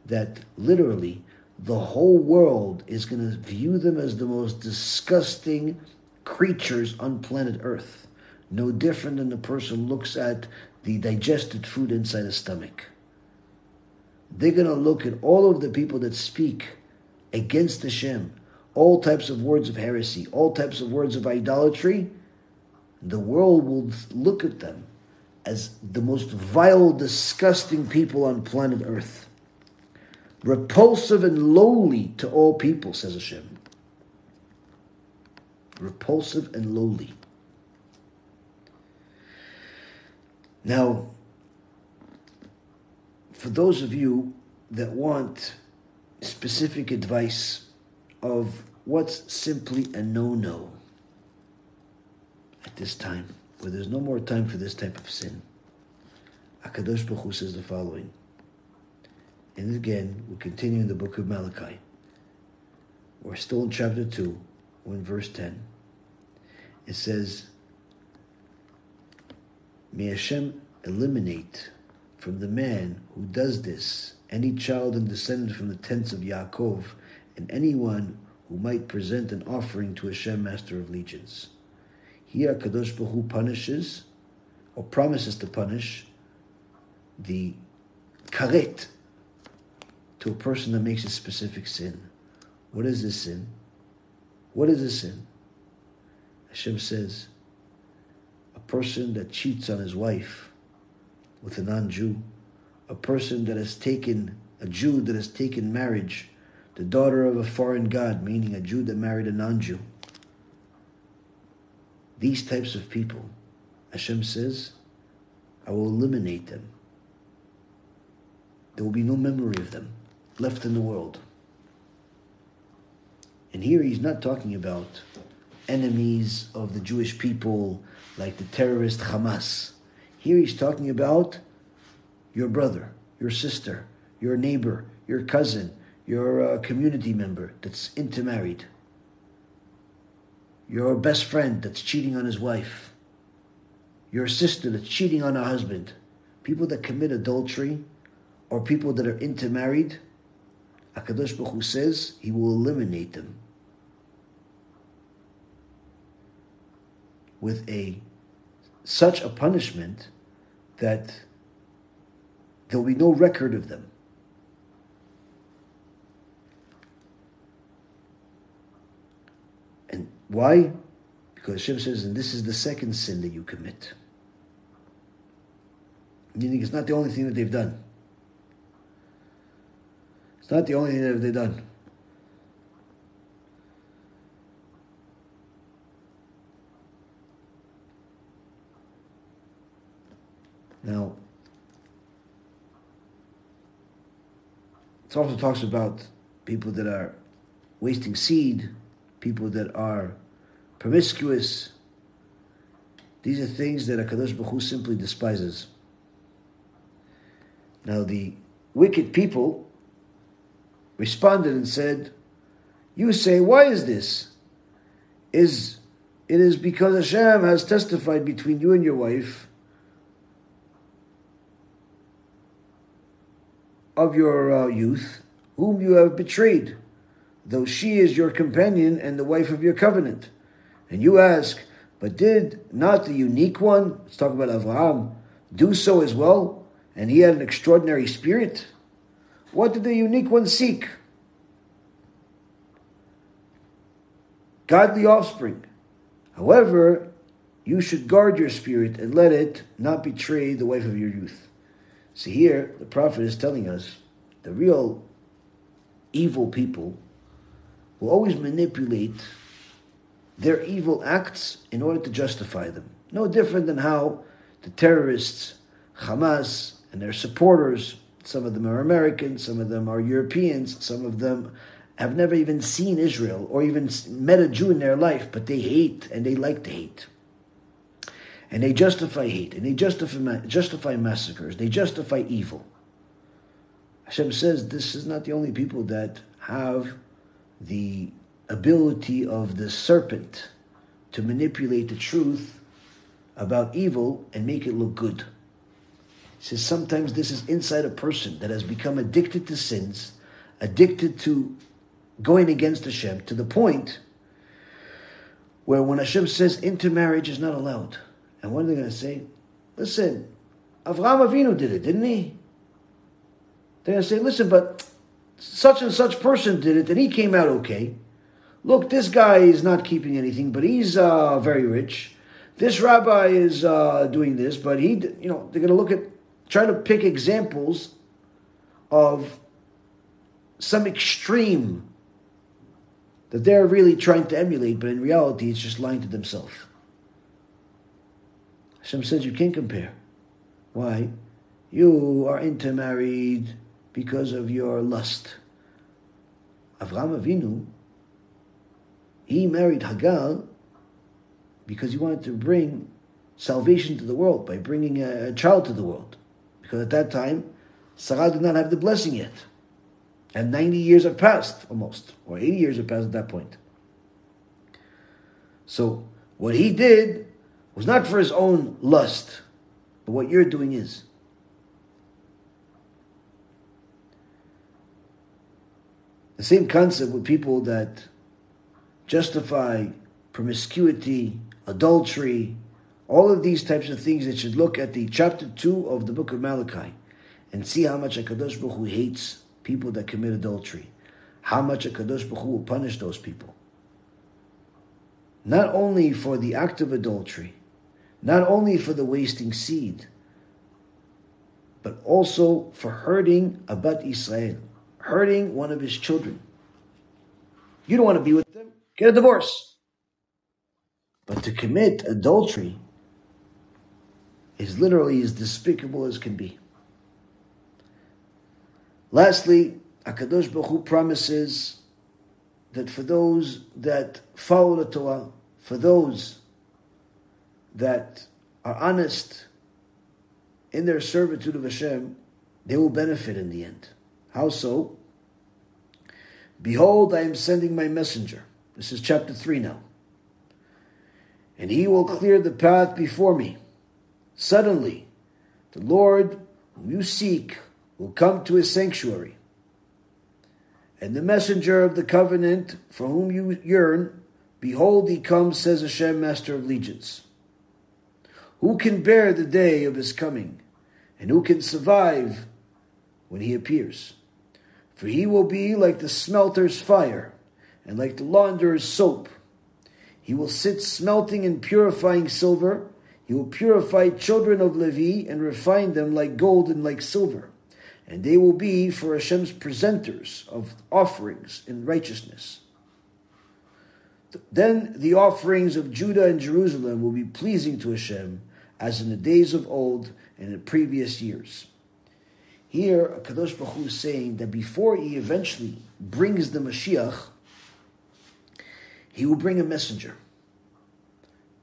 Speaker 1: that literally the whole world is going to view them as the most disgusting creatures on planet Earth. No different than the person looks at the digested food inside the stomach they're going to look at all of the people that speak against Hashem, all types of words of heresy, all types of words of idolatry. The world will look at them as the most vile, disgusting people on planet Earth. Repulsive and lowly to all people, says Hashem. Repulsive and lowly. Now, for those of you that want specific advice of what's simply a no-no at this time, where there's no more time for this type of sin, Akadosh Baruch Hu says the following. And again, we continue in the book of Malachi. We're still in chapter 2, we're in verse 10. It says, May Hashem eliminate from the man who does this any child and descendant from the tents of Yaakov and anyone who might present an offering to Hashem, Master of Legions. Here, Kadosh Baruch Hu punishes or promises to punish the karet to a person that makes a specific sin. What is this sin? What is this sin? Hashem says, person that cheats on his wife with a non Jew, a person that has taken, a Jew that has taken marriage, the daughter of a foreign god, meaning a Jew that married a non Jew. These types of people, Hashem says, I will eliminate them. There will be no memory of them left in the world. And here he's not talking about enemies of the Jewish people like the terrorist Hamas. Here he's talking about your brother, your sister, your neighbor, your cousin, your uh, community member that's intermarried, your best friend that's cheating on his wife, your sister that's cheating on her husband, people that commit adultery, or people that are intermarried. Akadosh Baruch Hu says he will eliminate them with a such a punishment that there will be no record of them. And why? Because Hashem says, and this is the second sin that you commit. Meaning it's not the only thing that they've done. It's not the only thing that they've done. Now, it also talks about people that are wasting seed, people that are promiscuous. These are things that Hakadosh Baruch Hu simply despises. Now, the wicked people responded and said, "You say, why is this? Is it is because Hashem has testified between you and your wife." Of your uh, youth, whom you have betrayed, though she is your companion and the wife of your covenant. And you ask, but did not the unique one, let's talk about Avraham, do so as well? And he had an extraordinary spirit? What did the unique one seek? Godly offspring. However, you should guard your spirit and let it not betray the wife of your youth. So here, the prophet is telling us the real evil people will always manipulate their evil acts in order to justify them. No different than how the terrorists, Hamas, and their supporters, some of them are Americans, some of them are Europeans, some of them have never even seen Israel or even met a Jew in their life, but they hate and they like to hate and they justify hate, and they justify, justify massacres, they justify evil. Hashem says this is not the only people that have the ability of the serpent to manipulate the truth about evil and make it look good. He says sometimes this is inside a person that has become addicted to sins, addicted to going against Hashem to the point where when Hashem says intermarriage is not allowed, and what are they going to say? Listen, Avraham Avinu did it, didn't he? They're going to say, listen, but such and such person did it, and he came out okay. Look, this guy is not keeping anything, but he's uh, very rich. This rabbi is uh, doing this, but he, you know, they're going to look at, try to pick examples of some extreme that they're really trying to emulate, but in reality, it's just lying to themselves. Hashem says you can't compare. Why? You are intermarried because of your lust. Avraham Avinu, he married Hagar because he wanted to bring salvation to the world by bringing a, a child to the world. Because at that time, Sarah did not have the blessing yet. And 90 years have passed, almost, or 80 years have passed at that point. So, what he did was not for his own lust, but what you're doing is. The same concept with people that justify promiscuity, adultery, all of these types of things that should look at the chapter 2 of the book of Malachi and see how much HaKadosh Baruch Hu hates people that commit adultery, how much HaKadosh Baruch Hu will punish those people. Not only for the act of adultery, not only for the wasting seed, but also for hurting Abat Israel, hurting one of his children. You don't want to be with them, get a divorce. But to commit adultery is literally as despicable as can be. Lastly, Akadosh Baruch Hu promises that for those that follow the Torah, for those that are honest in their servitude of Hashem, they will benefit in the end. How so? Behold, I am sending my messenger. This is chapter 3 now. And he will clear the path before me. Suddenly, the Lord whom you seek will come to his sanctuary. And the messenger of the covenant for whom you yearn, behold, he comes, says Hashem, Master of Legions. Who can bear the day of his coming? And who can survive when he appears? For he will be like the smelter's fire, and like the launderer's soap. He will sit smelting and purifying silver. He will purify children of Levi and refine them like gold and like silver. And they will be for Hashem's presenters of offerings in righteousness. Then the offerings of Judah and Jerusalem will be pleasing to Hashem, as in the days of old and in previous years. Here, Kadosh Baruch Hu is saying that before he eventually brings the Mashiach, he will bring a messenger.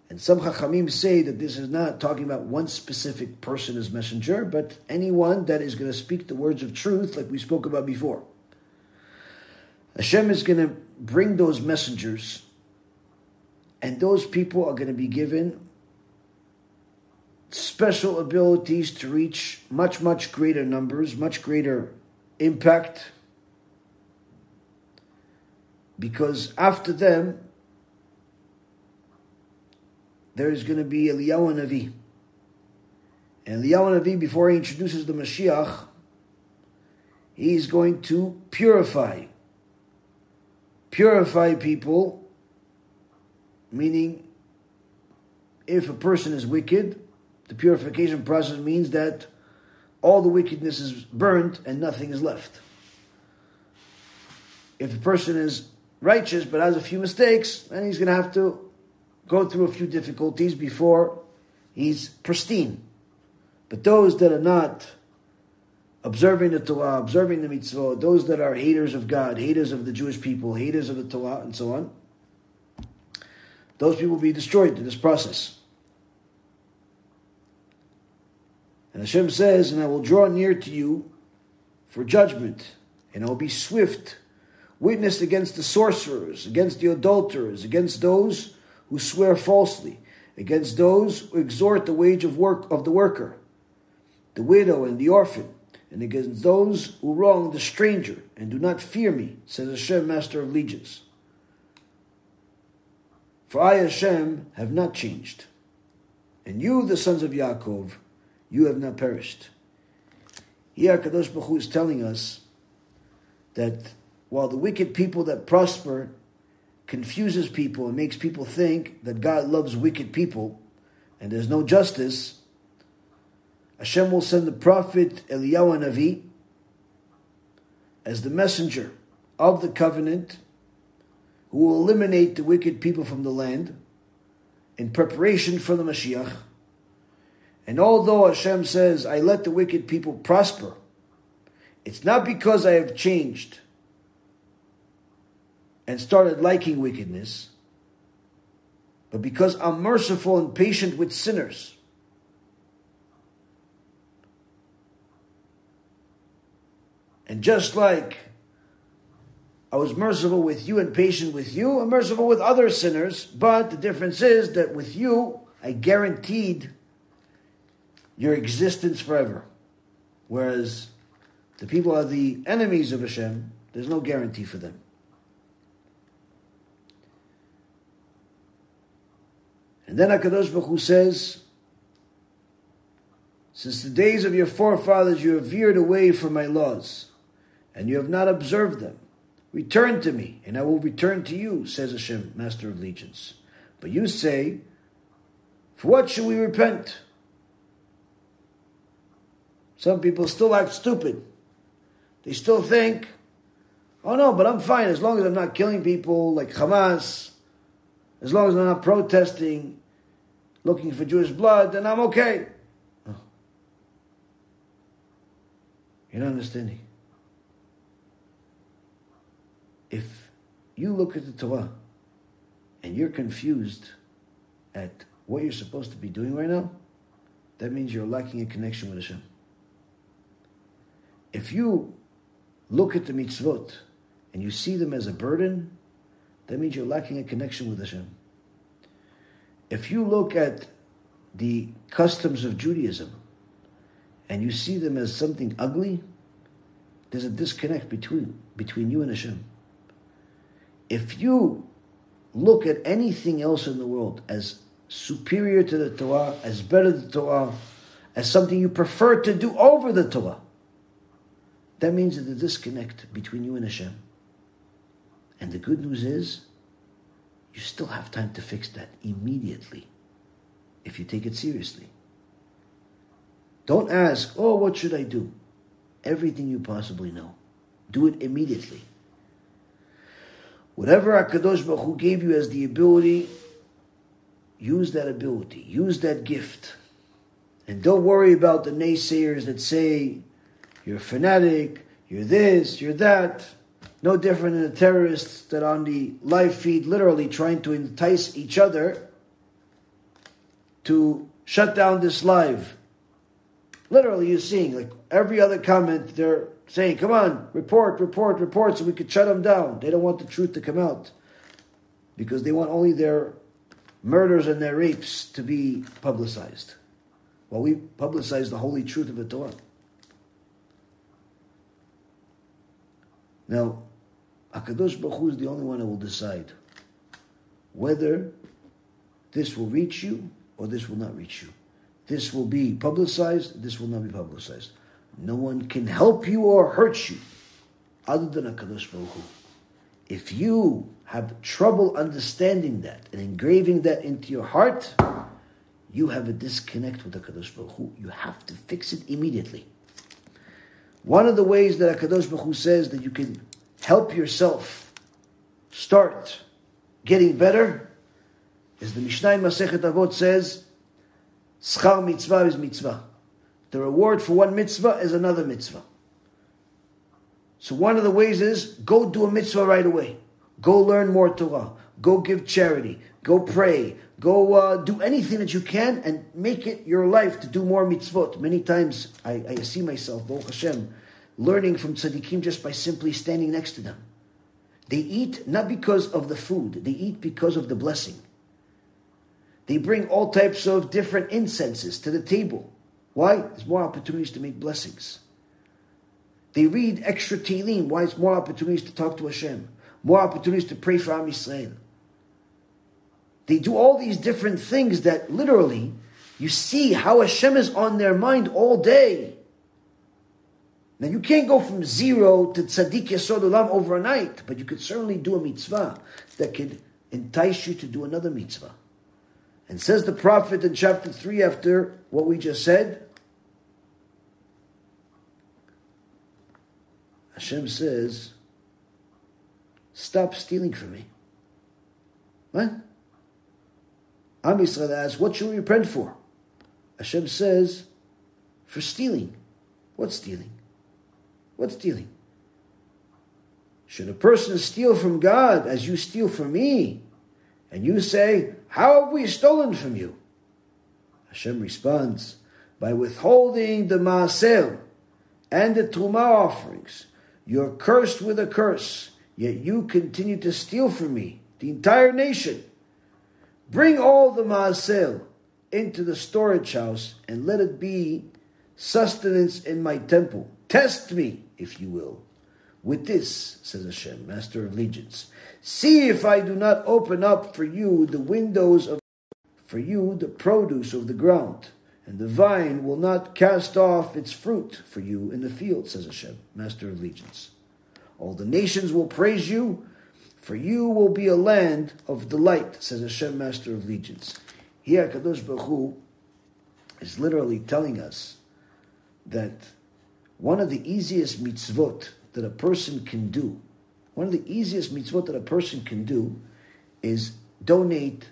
Speaker 1: And some Chachamim say that this is not talking about one specific person as messenger, but anyone that is going to speak the words of truth, like we spoke about before. Hashem is going to bring those messengers, and those people are going to be given special abilities to reach much, much greater numbers, much greater impact. Because after them, there is going to be Eliyahu Navi. And Eliyahu Navi, before he introduces the Mashiach, he's going to purify. Purify people, meaning if a person is wicked, the purification process means that all the wickedness is burnt and nothing is left. If a person is righteous but has a few mistakes, then he's going to have to go through a few difficulties before he's pristine. But those that are not observing the Torah, observing the mitzvah, those that are haters of God, haters of the Jewish people, haters of the Torah, and so on, those people will be destroyed in this process. And Hashem says, And I will draw near to you for judgment, and I will be swift, witness against the sorcerers, against the adulterers, against those who swear falsely, against those who extort the wage of work of the worker, the widow and the orphan, and against those who wrong the stranger and do not fear me, says Hashem, Master of Legions. For I, Hashem, have not changed, and you, the sons of Yaakov, you have not perished. Here, Kadosh Baruch Hu is telling us that while the wicked people that prosper confuses people and makes people think that God loves wicked people and there's no justice, Hashem will send the prophet Eliyahu Navi as the messenger of the covenant who will eliminate the wicked people from the land in preparation for the Mashiach And although Hashem says, I let the wicked people prosper, it's not because I have changed and started liking wickedness, but because I'm merciful and patient with sinners. And just like I was merciful with you and patient with you, I'm merciful with other sinners, but the difference is that with you, I guaranteed your existence forever. Whereas the people are the enemies of Hashem, there's no guarantee for them. And then HaKadosh Baruch Hu says, Since the days of your forefathers you have veered away from my laws, and you have not observed them, return to me, and I will return to you, says Hashem, Master of Legions. But you say, For what should we repent? Some people still act stupid. They still think, oh no, but I'm fine as long as I'm not killing people like Hamas, as long as I'm not protesting, looking for Jewish blood, then I'm okay. Oh. You're not understanding. If you look at the Torah and you're confused at what you're supposed to be doing right now, that means you're lacking a connection with Hashem. If you look at the mitzvot and you see them as a burden, that means you're lacking a connection with Hashem. If you look at the customs of Judaism and you see them as something ugly, there's a disconnect between, between you and Hashem. If you look at anything else in the world as superior to the Torah, as better than the Torah, as something you prefer to do over the Torah, that means that the disconnect between you and Hashem. And the good news is, you still have time to fix that immediately if you take it seriously. Don't ask, oh, what should I do? Everything you possibly know. Do it immediately. Whatever HaKadosh Baruch Hu gave you as the ability, use that ability, use that gift. And don't worry about the naysayers that say, you're fanatic, you're this, you're that. No different than the terrorists that on the live feed literally trying to entice each other to shut down this live. Literally, you're seeing like every other comment, they're saying, come on, report, report, report, so we could shut them down. They don't want the truth to come out because they want only their murders and their rapes to be publicized. While we publicize the holy truth of the Torah. Now, Akadosh Baruch Hu is the only one who will decide whether this will reach you or this will not reach you. This will be publicized, this will not be publicized. No one can help you or hurt you other than Akadosh Baruch Hu. If you have trouble understanding that and engraving that into your heart, you have a disconnect with Akadosh Baruch Hu. You have to fix it immediately. One of the ways that HaKadosh Baruch Hu says that you can help yourself start getting better is the Mishnah in Masechet Avot says, Schar mitzvah is mitzvah. The reward for one mitzvah is another mitzvah. So one of the ways is go do a mitzvah right away. Go learn more Torah. Go give charity. Go pray. Go uh, do anything that you can and make it your life to do more mitzvot. Many times I, I see myself, Baruch Hashem, learning from tzaddikim just by simply standing next to them. They eat not because of the food, they eat because of the blessing. They bring all types of different incenses to the table. Why? There's more opportunities to make blessings. They read extra Tehillim. Why? It's more opportunities to talk to Hashem. More opportunities to pray for Am Yisrael. They do all these different things that literally you see how Hashem is on their mind all day. Now you can't go from zero to tzaddik yesod olam overnight, but you could certainly do a mitzvah that could entice you to do another mitzvah. And says the prophet in chapter 3 after what we just said, Hashem says, stop stealing from me. What? Am Yisrael asks, what should we repent for? Hashem says, for stealing. What stealing? What stealing? Should a person steal from God as you steal from me? And you say, How have we stolen from you? Hashem responds, By withholding the Maaser and the Truma offerings, you're cursed with a curse, yet you continue to steal from me, the entire nation. Bring all the Maaser into the storage house and let it be sustenance in my temple. Test me, if you will. With this, says Hashem, Master of Legions, see if I do not open up for you the windows of for you the produce of the ground, and the vine will not cast off its fruit for you in the field, says Hashem, Master of Legions. All the nations will praise you, for you will be a land of delight, says Hashem, Master of Legions. Here, Kadosh Baruch Hu is literally telling us that one of the easiest mitzvot that a person can do, one of the easiest mitzvot that a person can do is donate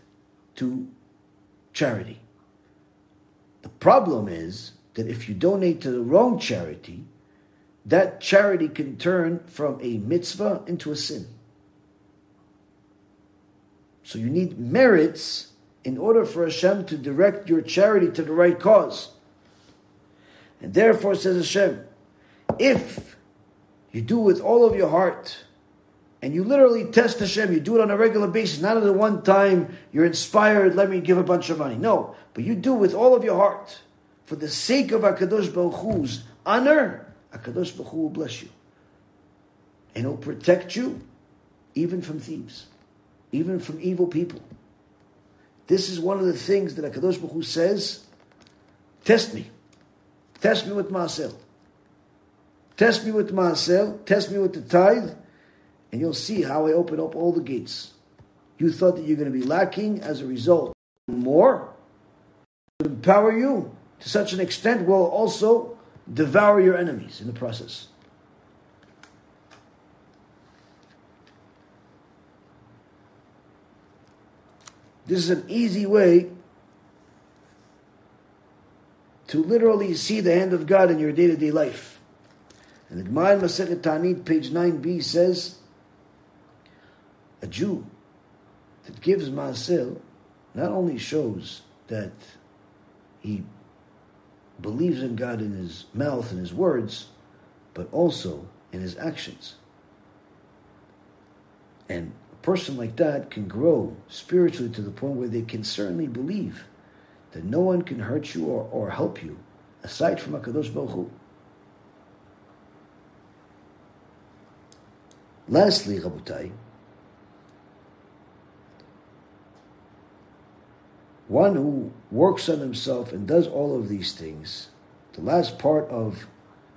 Speaker 1: to charity. The problem is that if you donate to the wrong charity, that charity can turn from a mitzvah into a sin. So you need merits in order for Hashem to direct your charity to the right cause. And therefore, says Hashem, if you do with all of your heart, and you literally test Hashem, you do it on a regular basis, not at the one time you're inspired, let me give a bunch of money. No, but you do with all of your heart. For the sake of HaKadosh Baruch Hu's honor, HaKadosh Baruch Hu will bless you. And He'll protect you even from thieves, even from evil people. This is one of the things that HaKadosh Baruch Hu says, test me. Test me with Maaser. Test me with Maaser. Test me with the tithe. And you'll see how I open up all the gates. You thought that you're going to be lacking as a result. More to empower you to such an extent will also devour your enemies in the process. This is an easy way to literally see the hand of God in your day to day life. And the Gemara Masechet Ta'anit, page 9b, says a Jew that gives Maaser not only shows that he believes in God in his mouth and his words, but also in his actions. And person like that can grow spiritually to the point where they can certainly believe that no one can hurt you or, or help you aside from HaKadosh Baruch Hu. Lastly, Rabotai, one who works on himself and does all of these things, the last part of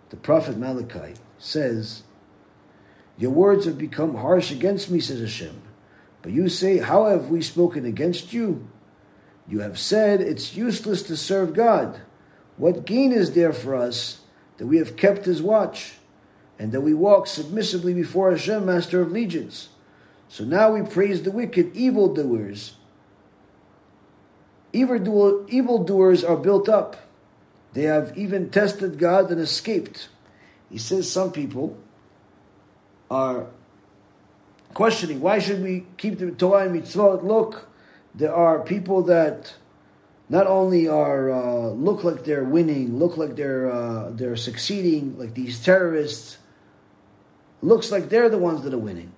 Speaker 1: the prophet Malachi says, Your words have become harsh against me, says Hashem. But you say, How have we spoken against you? You have said it's useless to serve God. What gain is there for us that we have kept his watch and that we walk submissively before Hashem, Master of Legions? So now we praise the wicked evildoers. Evildoers are built up. They have even tested God and escaped. He says some people are questioning why should we keep the Torah and mitzvot? Look, there are people that not only are uh, look like they're winning, look like they're uh, they're succeeding, like these terrorists. Looks like they're the ones that are winning.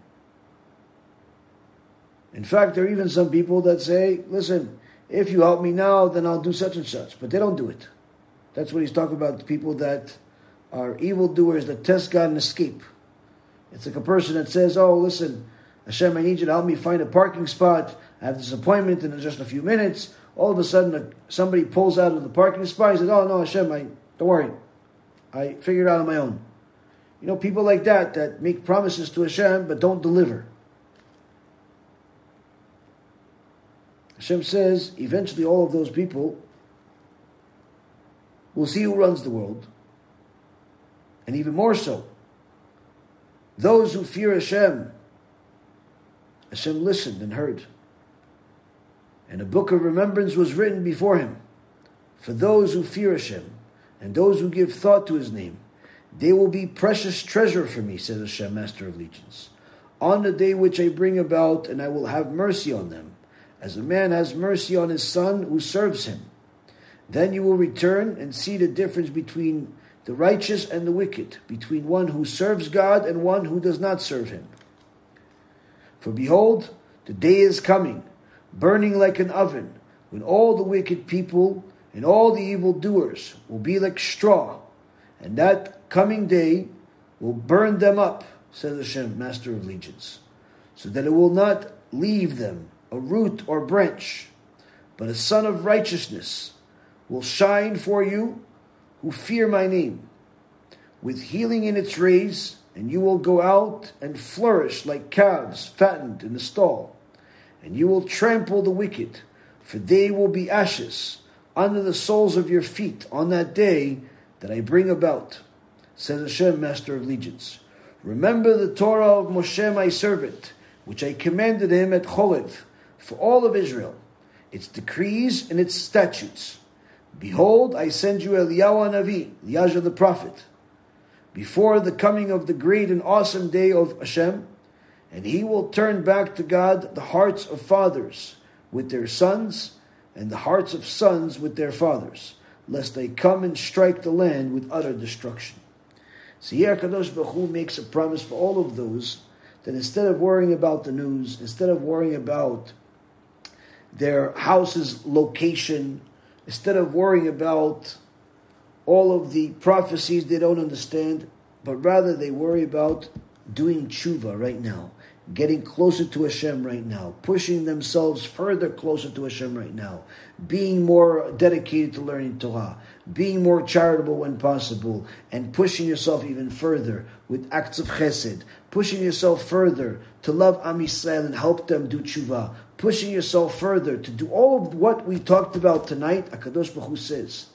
Speaker 1: In fact, there are even some people that say, "Listen, if you help me now, then I'll do such and such," but they don't do it. That's what he's talking about. People that are evildoers that test God and escape. It's like a person that says, "Oh, listen, Hashem, I need you to help me find a parking spot. I have this appointment in just a few minutes. All of a sudden, somebody pulls out of the parking spot. He says, "Oh no, Hashem, I don't worry, I figured it out on my own." You know, people like that that make promises to Hashem but don't deliver. Hashem says, eventually, all of those people will see who runs the world, and even more so, those who fear Hashem. Hashem listened and heard and a book of remembrance was written before him for those who fear Hashem and those who give thought to His name. They will be precious treasure for me, says Hashem, Master of Legions, on the day which I bring about, and I will have mercy on them, as a man has mercy on his son who serves him. Then you will return and see the difference between the righteous and the wicked, between one who serves God and one who does not serve him. For behold, the day is coming, burning like an oven, when all the wicked people and all the evil doers will be like straw, and that coming day will burn them up, says Hashem, Master of Legions, so that it will not leave them a root or branch, but a sun of righteousness will shine for you who fear my name, with healing in its rays, and you will go out and flourish like calves fattened in the stall, and you will trample the wicked, for they will be ashes under the soles of your feet on that day that I bring about, says Hashem, Master of Legions. Remember the Torah of Moshe, my servant, which I commanded him at Chorev for all of Israel, its decrees and its statutes. Behold, I send you Eliyahu Navi, Elijah the prophet, before the coming of the great and awesome day of Hashem, and he will turn back to God the hearts of fathers with their sons and the hearts of sons with their fathers, lest they come and strike the land with utter destruction. So here Kadosh Baruch Hu makes a promise for all of those that instead of worrying about the news, instead of worrying about their house's location, instead of worrying about all of the prophecies they don't understand, but rather they worry about doing tshuva right now getting closer to Hashem right now, pushing themselves further closer to Hashem right now, being more dedicated to learning Torah, being more charitable when possible, and pushing yourself even further with acts of chesed, pushing yourself further to love Am Yisrael and help them do tshuva, pushing yourself further to do all of what we talked about tonight, Akadosh Baruch Hu says,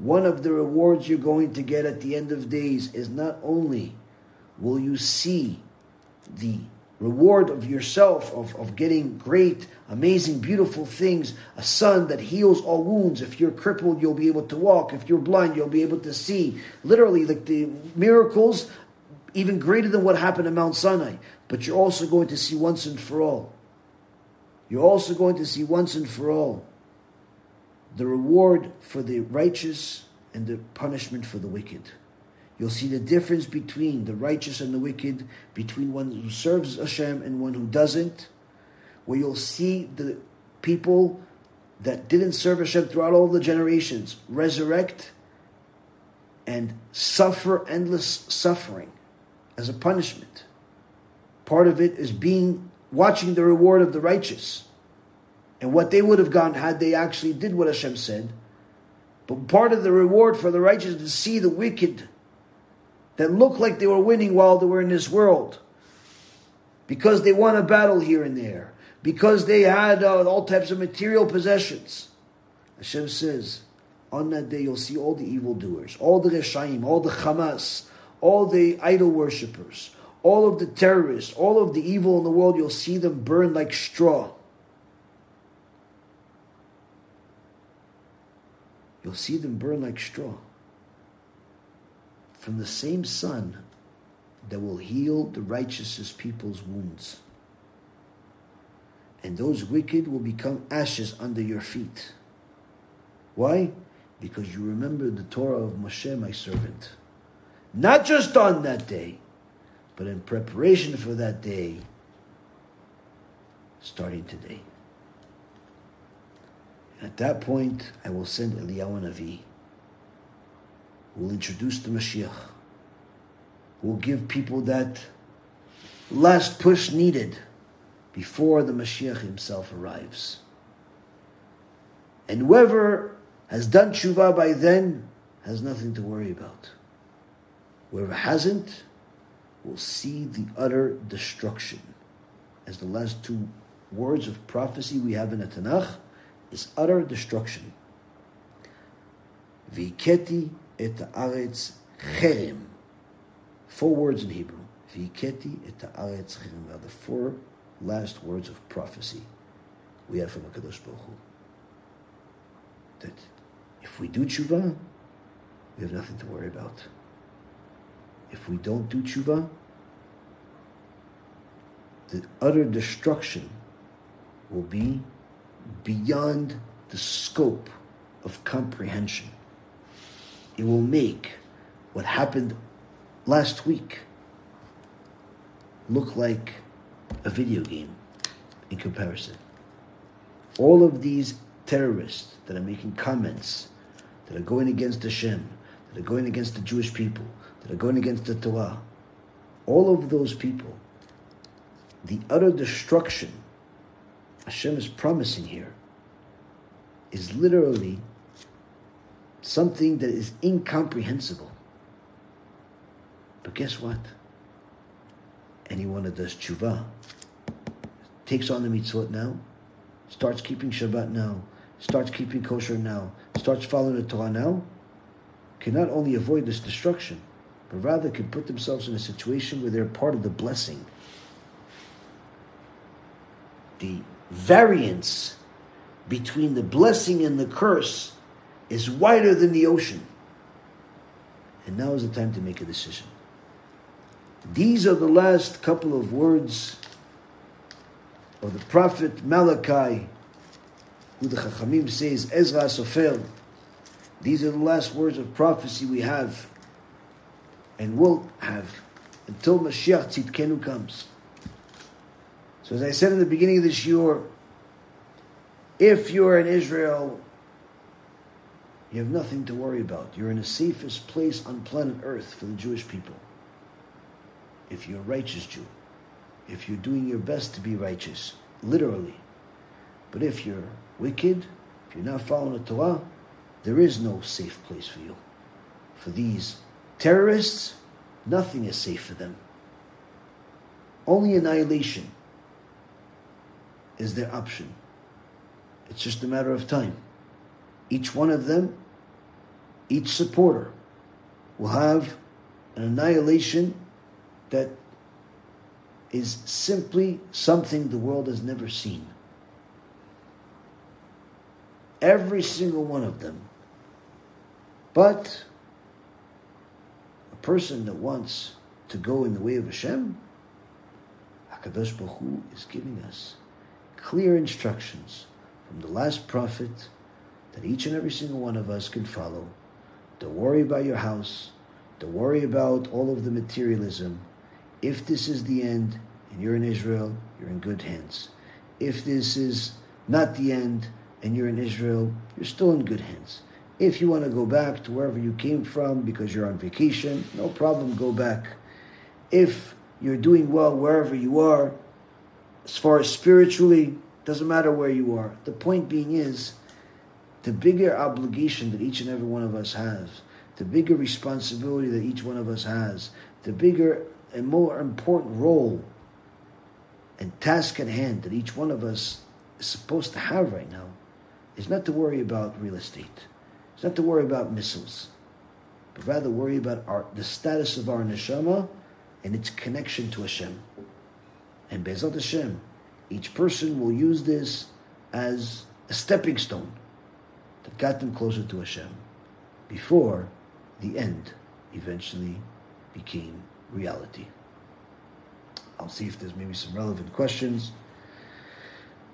Speaker 1: one of the rewards you're going to get at the end of days is not only will you see the reward of yourself, of, of getting great, amazing, beautiful things, a son that heals all wounds. If you're crippled, you'll be able to walk. If you're blind, you'll be able to see. Literally, like the miracles, even greater than what happened at Mount Sinai. But you're also going to see once and for all. You're also going to see once and for all the reward for the righteous and the punishment for the wicked. You'll see the difference between the righteous and the wicked, between one who serves Hashem and one who doesn't, where you'll see the people that didn't serve Hashem throughout all the generations resurrect and suffer endless suffering as a punishment. Part of it is being watching the reward of the righteous and what they would have gotten had they actually did what Hashem said. But part of the reward for the righteous is to see the wicked that look like they were winning while they were in this world. Because they won a battle here and there. Because they had uh, all types of material possessions. Hashem says, on that day you'll see all the evildoers, all the Reshaim, all the Hamas, all the idol worshippers, all of the terrorists, all of the evil in the world, you'll see them burn like straw. You'll see them burn like straw from the same sun that will heal the righteous people's wounds. And those wicked will become ashes under your feet. Why? Because you remember the Torah of Moshe, my servant. Not just on that day, but in preparation for that day, starting today. At that point, I will send Eliyahu Navi will introduce the Mashiach, will give people that last push needed before the Mashiach himself arrives. And whoever has done tshuva by then has nothing to worry about. Whoever hasn't will see the utter destruction. As the last two words of prophecy we have in the Tanakh is utter destruction. Viketi et haaretz cherem. Four words in Hebrew. Viketi et haaretz cherem are the four last words of prophecy we have from HaKadosh Baruch Hu. That If we do tshuva, we have nothing to worry about. If we don't do tshuva, the utter destruction will be beyond the scope of comprehension. It will make what happened last week look like a video game in comparison. All of these terrorists that are making comments that are going against Hashem, that are going against the Jewish people, that are going against the Torah, all of those people, the utter destruction Hashem is promising here is literally something that is incomprehensible. But guess what? Anyone that does tshuva, takes on the mitzvot now, starts keeping Shabbat now, starts keeping kosher now, starts following the Torah now, can not only avoid this destruction, but rather could put themselves in a situation where they're part of the blessing. The variance between the blessing and the curse is wider than the ocean. And now is the time to make a decision. These are the last couple of words of the prophet Malachi, who the Chachamim says, Ezra Sofer. These are the last words of prophecy we have and will have until Mashiach Tzidkenu comes. So as I said in the beginning of this year, if you're in Israel, you have nothing to worry about. You're in the safest place on planet Earth for the Jewish people. If you're a righteous Jew, if you're doing your best to be righteous, literally. But if you're wicked, if you're not following the Torah, there is no safe place for you. For these terrorists, nothing is safe for them. Only annihilation is their option. It's just a matter of time. Each one of them, each supporter, will have an annihilation that is simply something the world has never seen. Every single one of them. But person that wants to go in the way of Hashem, HaKadosh Baruch Hu is giving us clear instructions from the last prophet that each and every single one of us can follow. Don't worry about your house. Don't worry about all of the materialism. If this is the end and you're in Israel, you're in good hands. If this is not the end and you're in Israel, you're still in good hands. If you want to go back to wherever you came from because you're on vacation, no problem, go back. If you're doing well wherever you are, as far as spiritually, doesn't matter where you are. The point being is the bigger obligation that each and every one of us has, the bigger responsibility that each one of us has, the bigger and more important role and task at hand that each one of us is supposed to have right now is not to worry about real estate. Not to worry about missiles, but rather worry about our, the status of our neshama and its connection to Hashem. And Be'ezrat Hashem, each person will use this as a stepping stone that got them closer to Hashem before the end eventually became reality. I'll see if there's maybe some relevant questions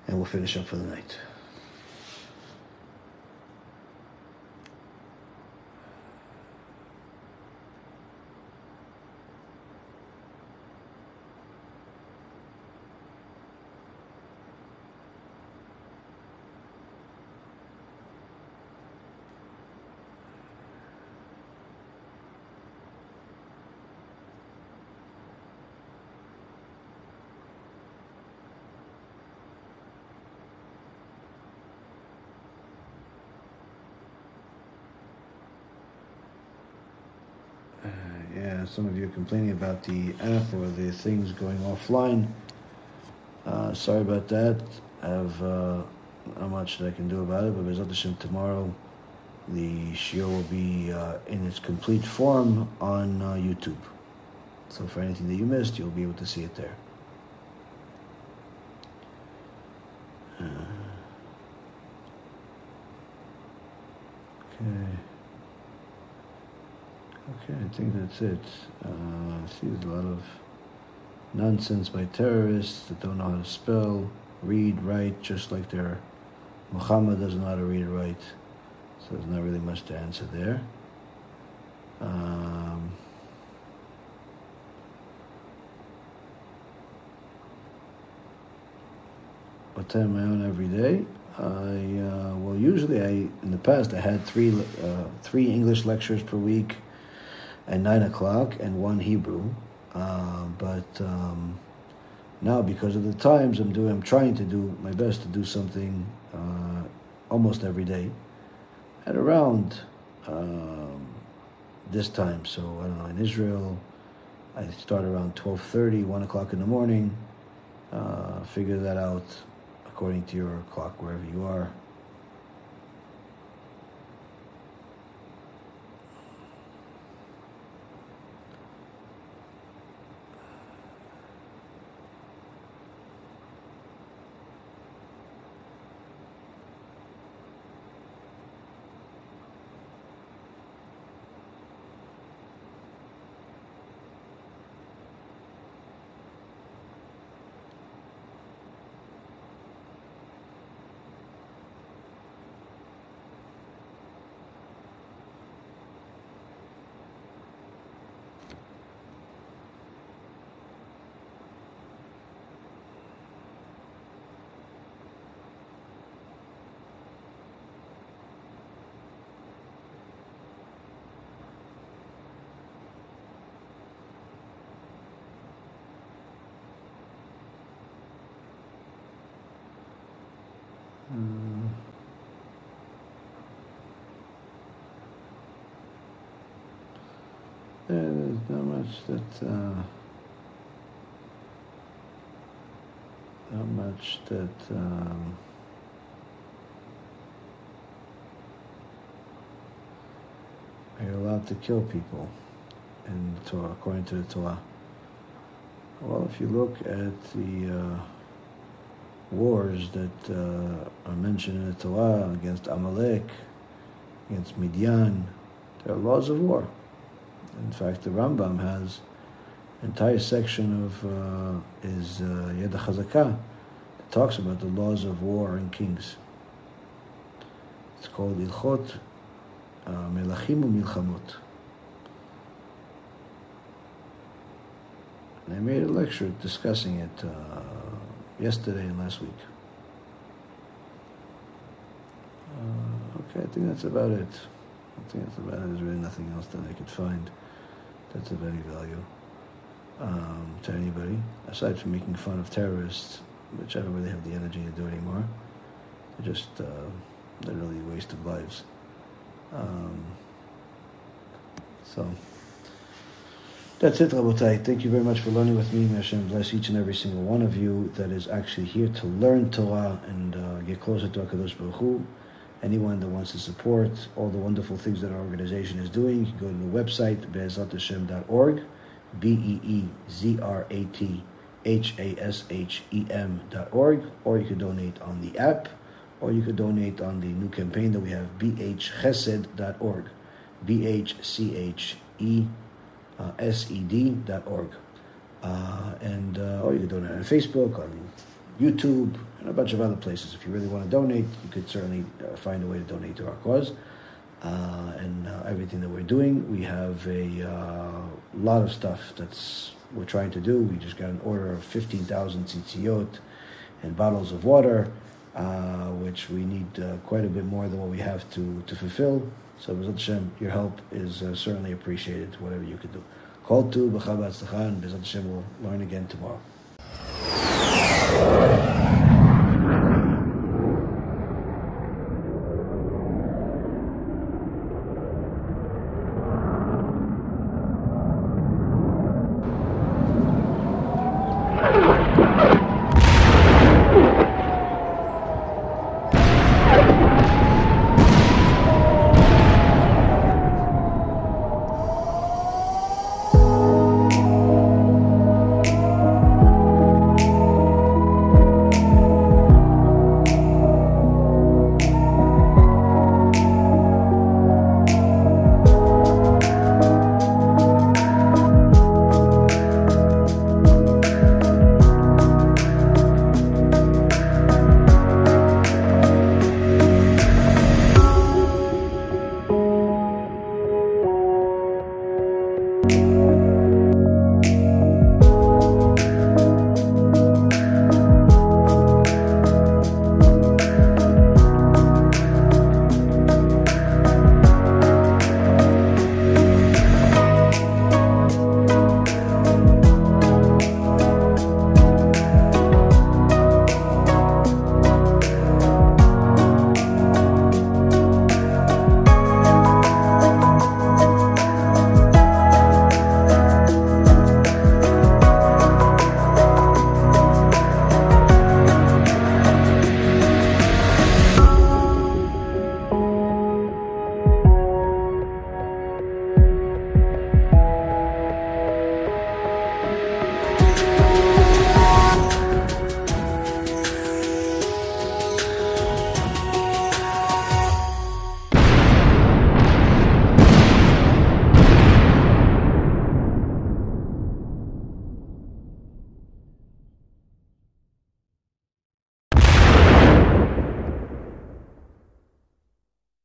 Speaker 1: and we'll finish up for the night. Some of you are complaining about the app or the things going offline. Uh, sorry about that. I have uh, not much that I can do about it, but Be'ezrat Hashem tomorrow the show will be uh, in its complete form on uh, YouTube. So for anything that you missed, you'll be able to see it there. Uh, okay. I think that's it. Uh, see, there's a lot of nonsense by terrorists that don't know how to spell, read, write, just like their Muhammad doesn't know how to read or write. So there's not really much to answer there. Um, what time am I on every day? I uh, well usually I in the past I had three uh, three English lectures per week at nine o'clock and one Hebrew, uh, but um, now because of the times I'm doing I'm trying to do my best to do something uh, almost every day at around um, this time. So I don't know in Israel I start around 12:30, 1 o'clock in the morning. Uh, figure that out according to your clock wherever you are. Mm. there's not much that uh, not much that um, you're allowed to kill people in the Torah, according to the Torah. Well, if you look at the uh, wars that uh, are mentioned in the Torah against Amalek, against Midian. There are laws of war. In fact, the Rambam has entire section of uh, his uh, Yad talks about the laws of war and kings. It's called Ilchot uh, Melachim Milchamot. And I made a lecture discussing it uh, yesterday and last week. Uh, okay, I think that's about it. I think that's about it. There's really nothing else that I could find that's of any value um, to anybody, aside from making fun of terrorists, which I don't really have the energy to do anymore. They're just uh, literally a waste of lives. Um, so. That's it, Rabotai. Thank you very much for learning with me. May Hashem bless each and every single one of you that is actually here to learn Torah and uh, get closer to HaKadosh Baruch Hu. Anyone that wants to support all the wonderful things that our organization is doing, you can go to the website, be'ezrathashem.org, B-E-E-Z-R-A-T-H-A-S-H-E-M.org, or you could donate on the app, or you could donate on the new campaign that we have, bhchesed.org, B-H-C-H-E uh, sed.org. Uh, and uh, or you can donate on Facebook, on YouTube, and a bunch of other places. If you really want to donate, you could certainly uh, find a way to donate to our cause. Uh, and uh, everything that we're doing, we have a uh, lot of stuff that's we're trying to do. We just got an order of 15,000 tzitziot and bottles of water, which we need quite a bit more than what we have to, to fulfill. So, Be'ezrat Hashem, your help is uh, certainly appreciated, whatever you can do. Call to B'chab and Be'ezrat Hashem will learn again tomorrow.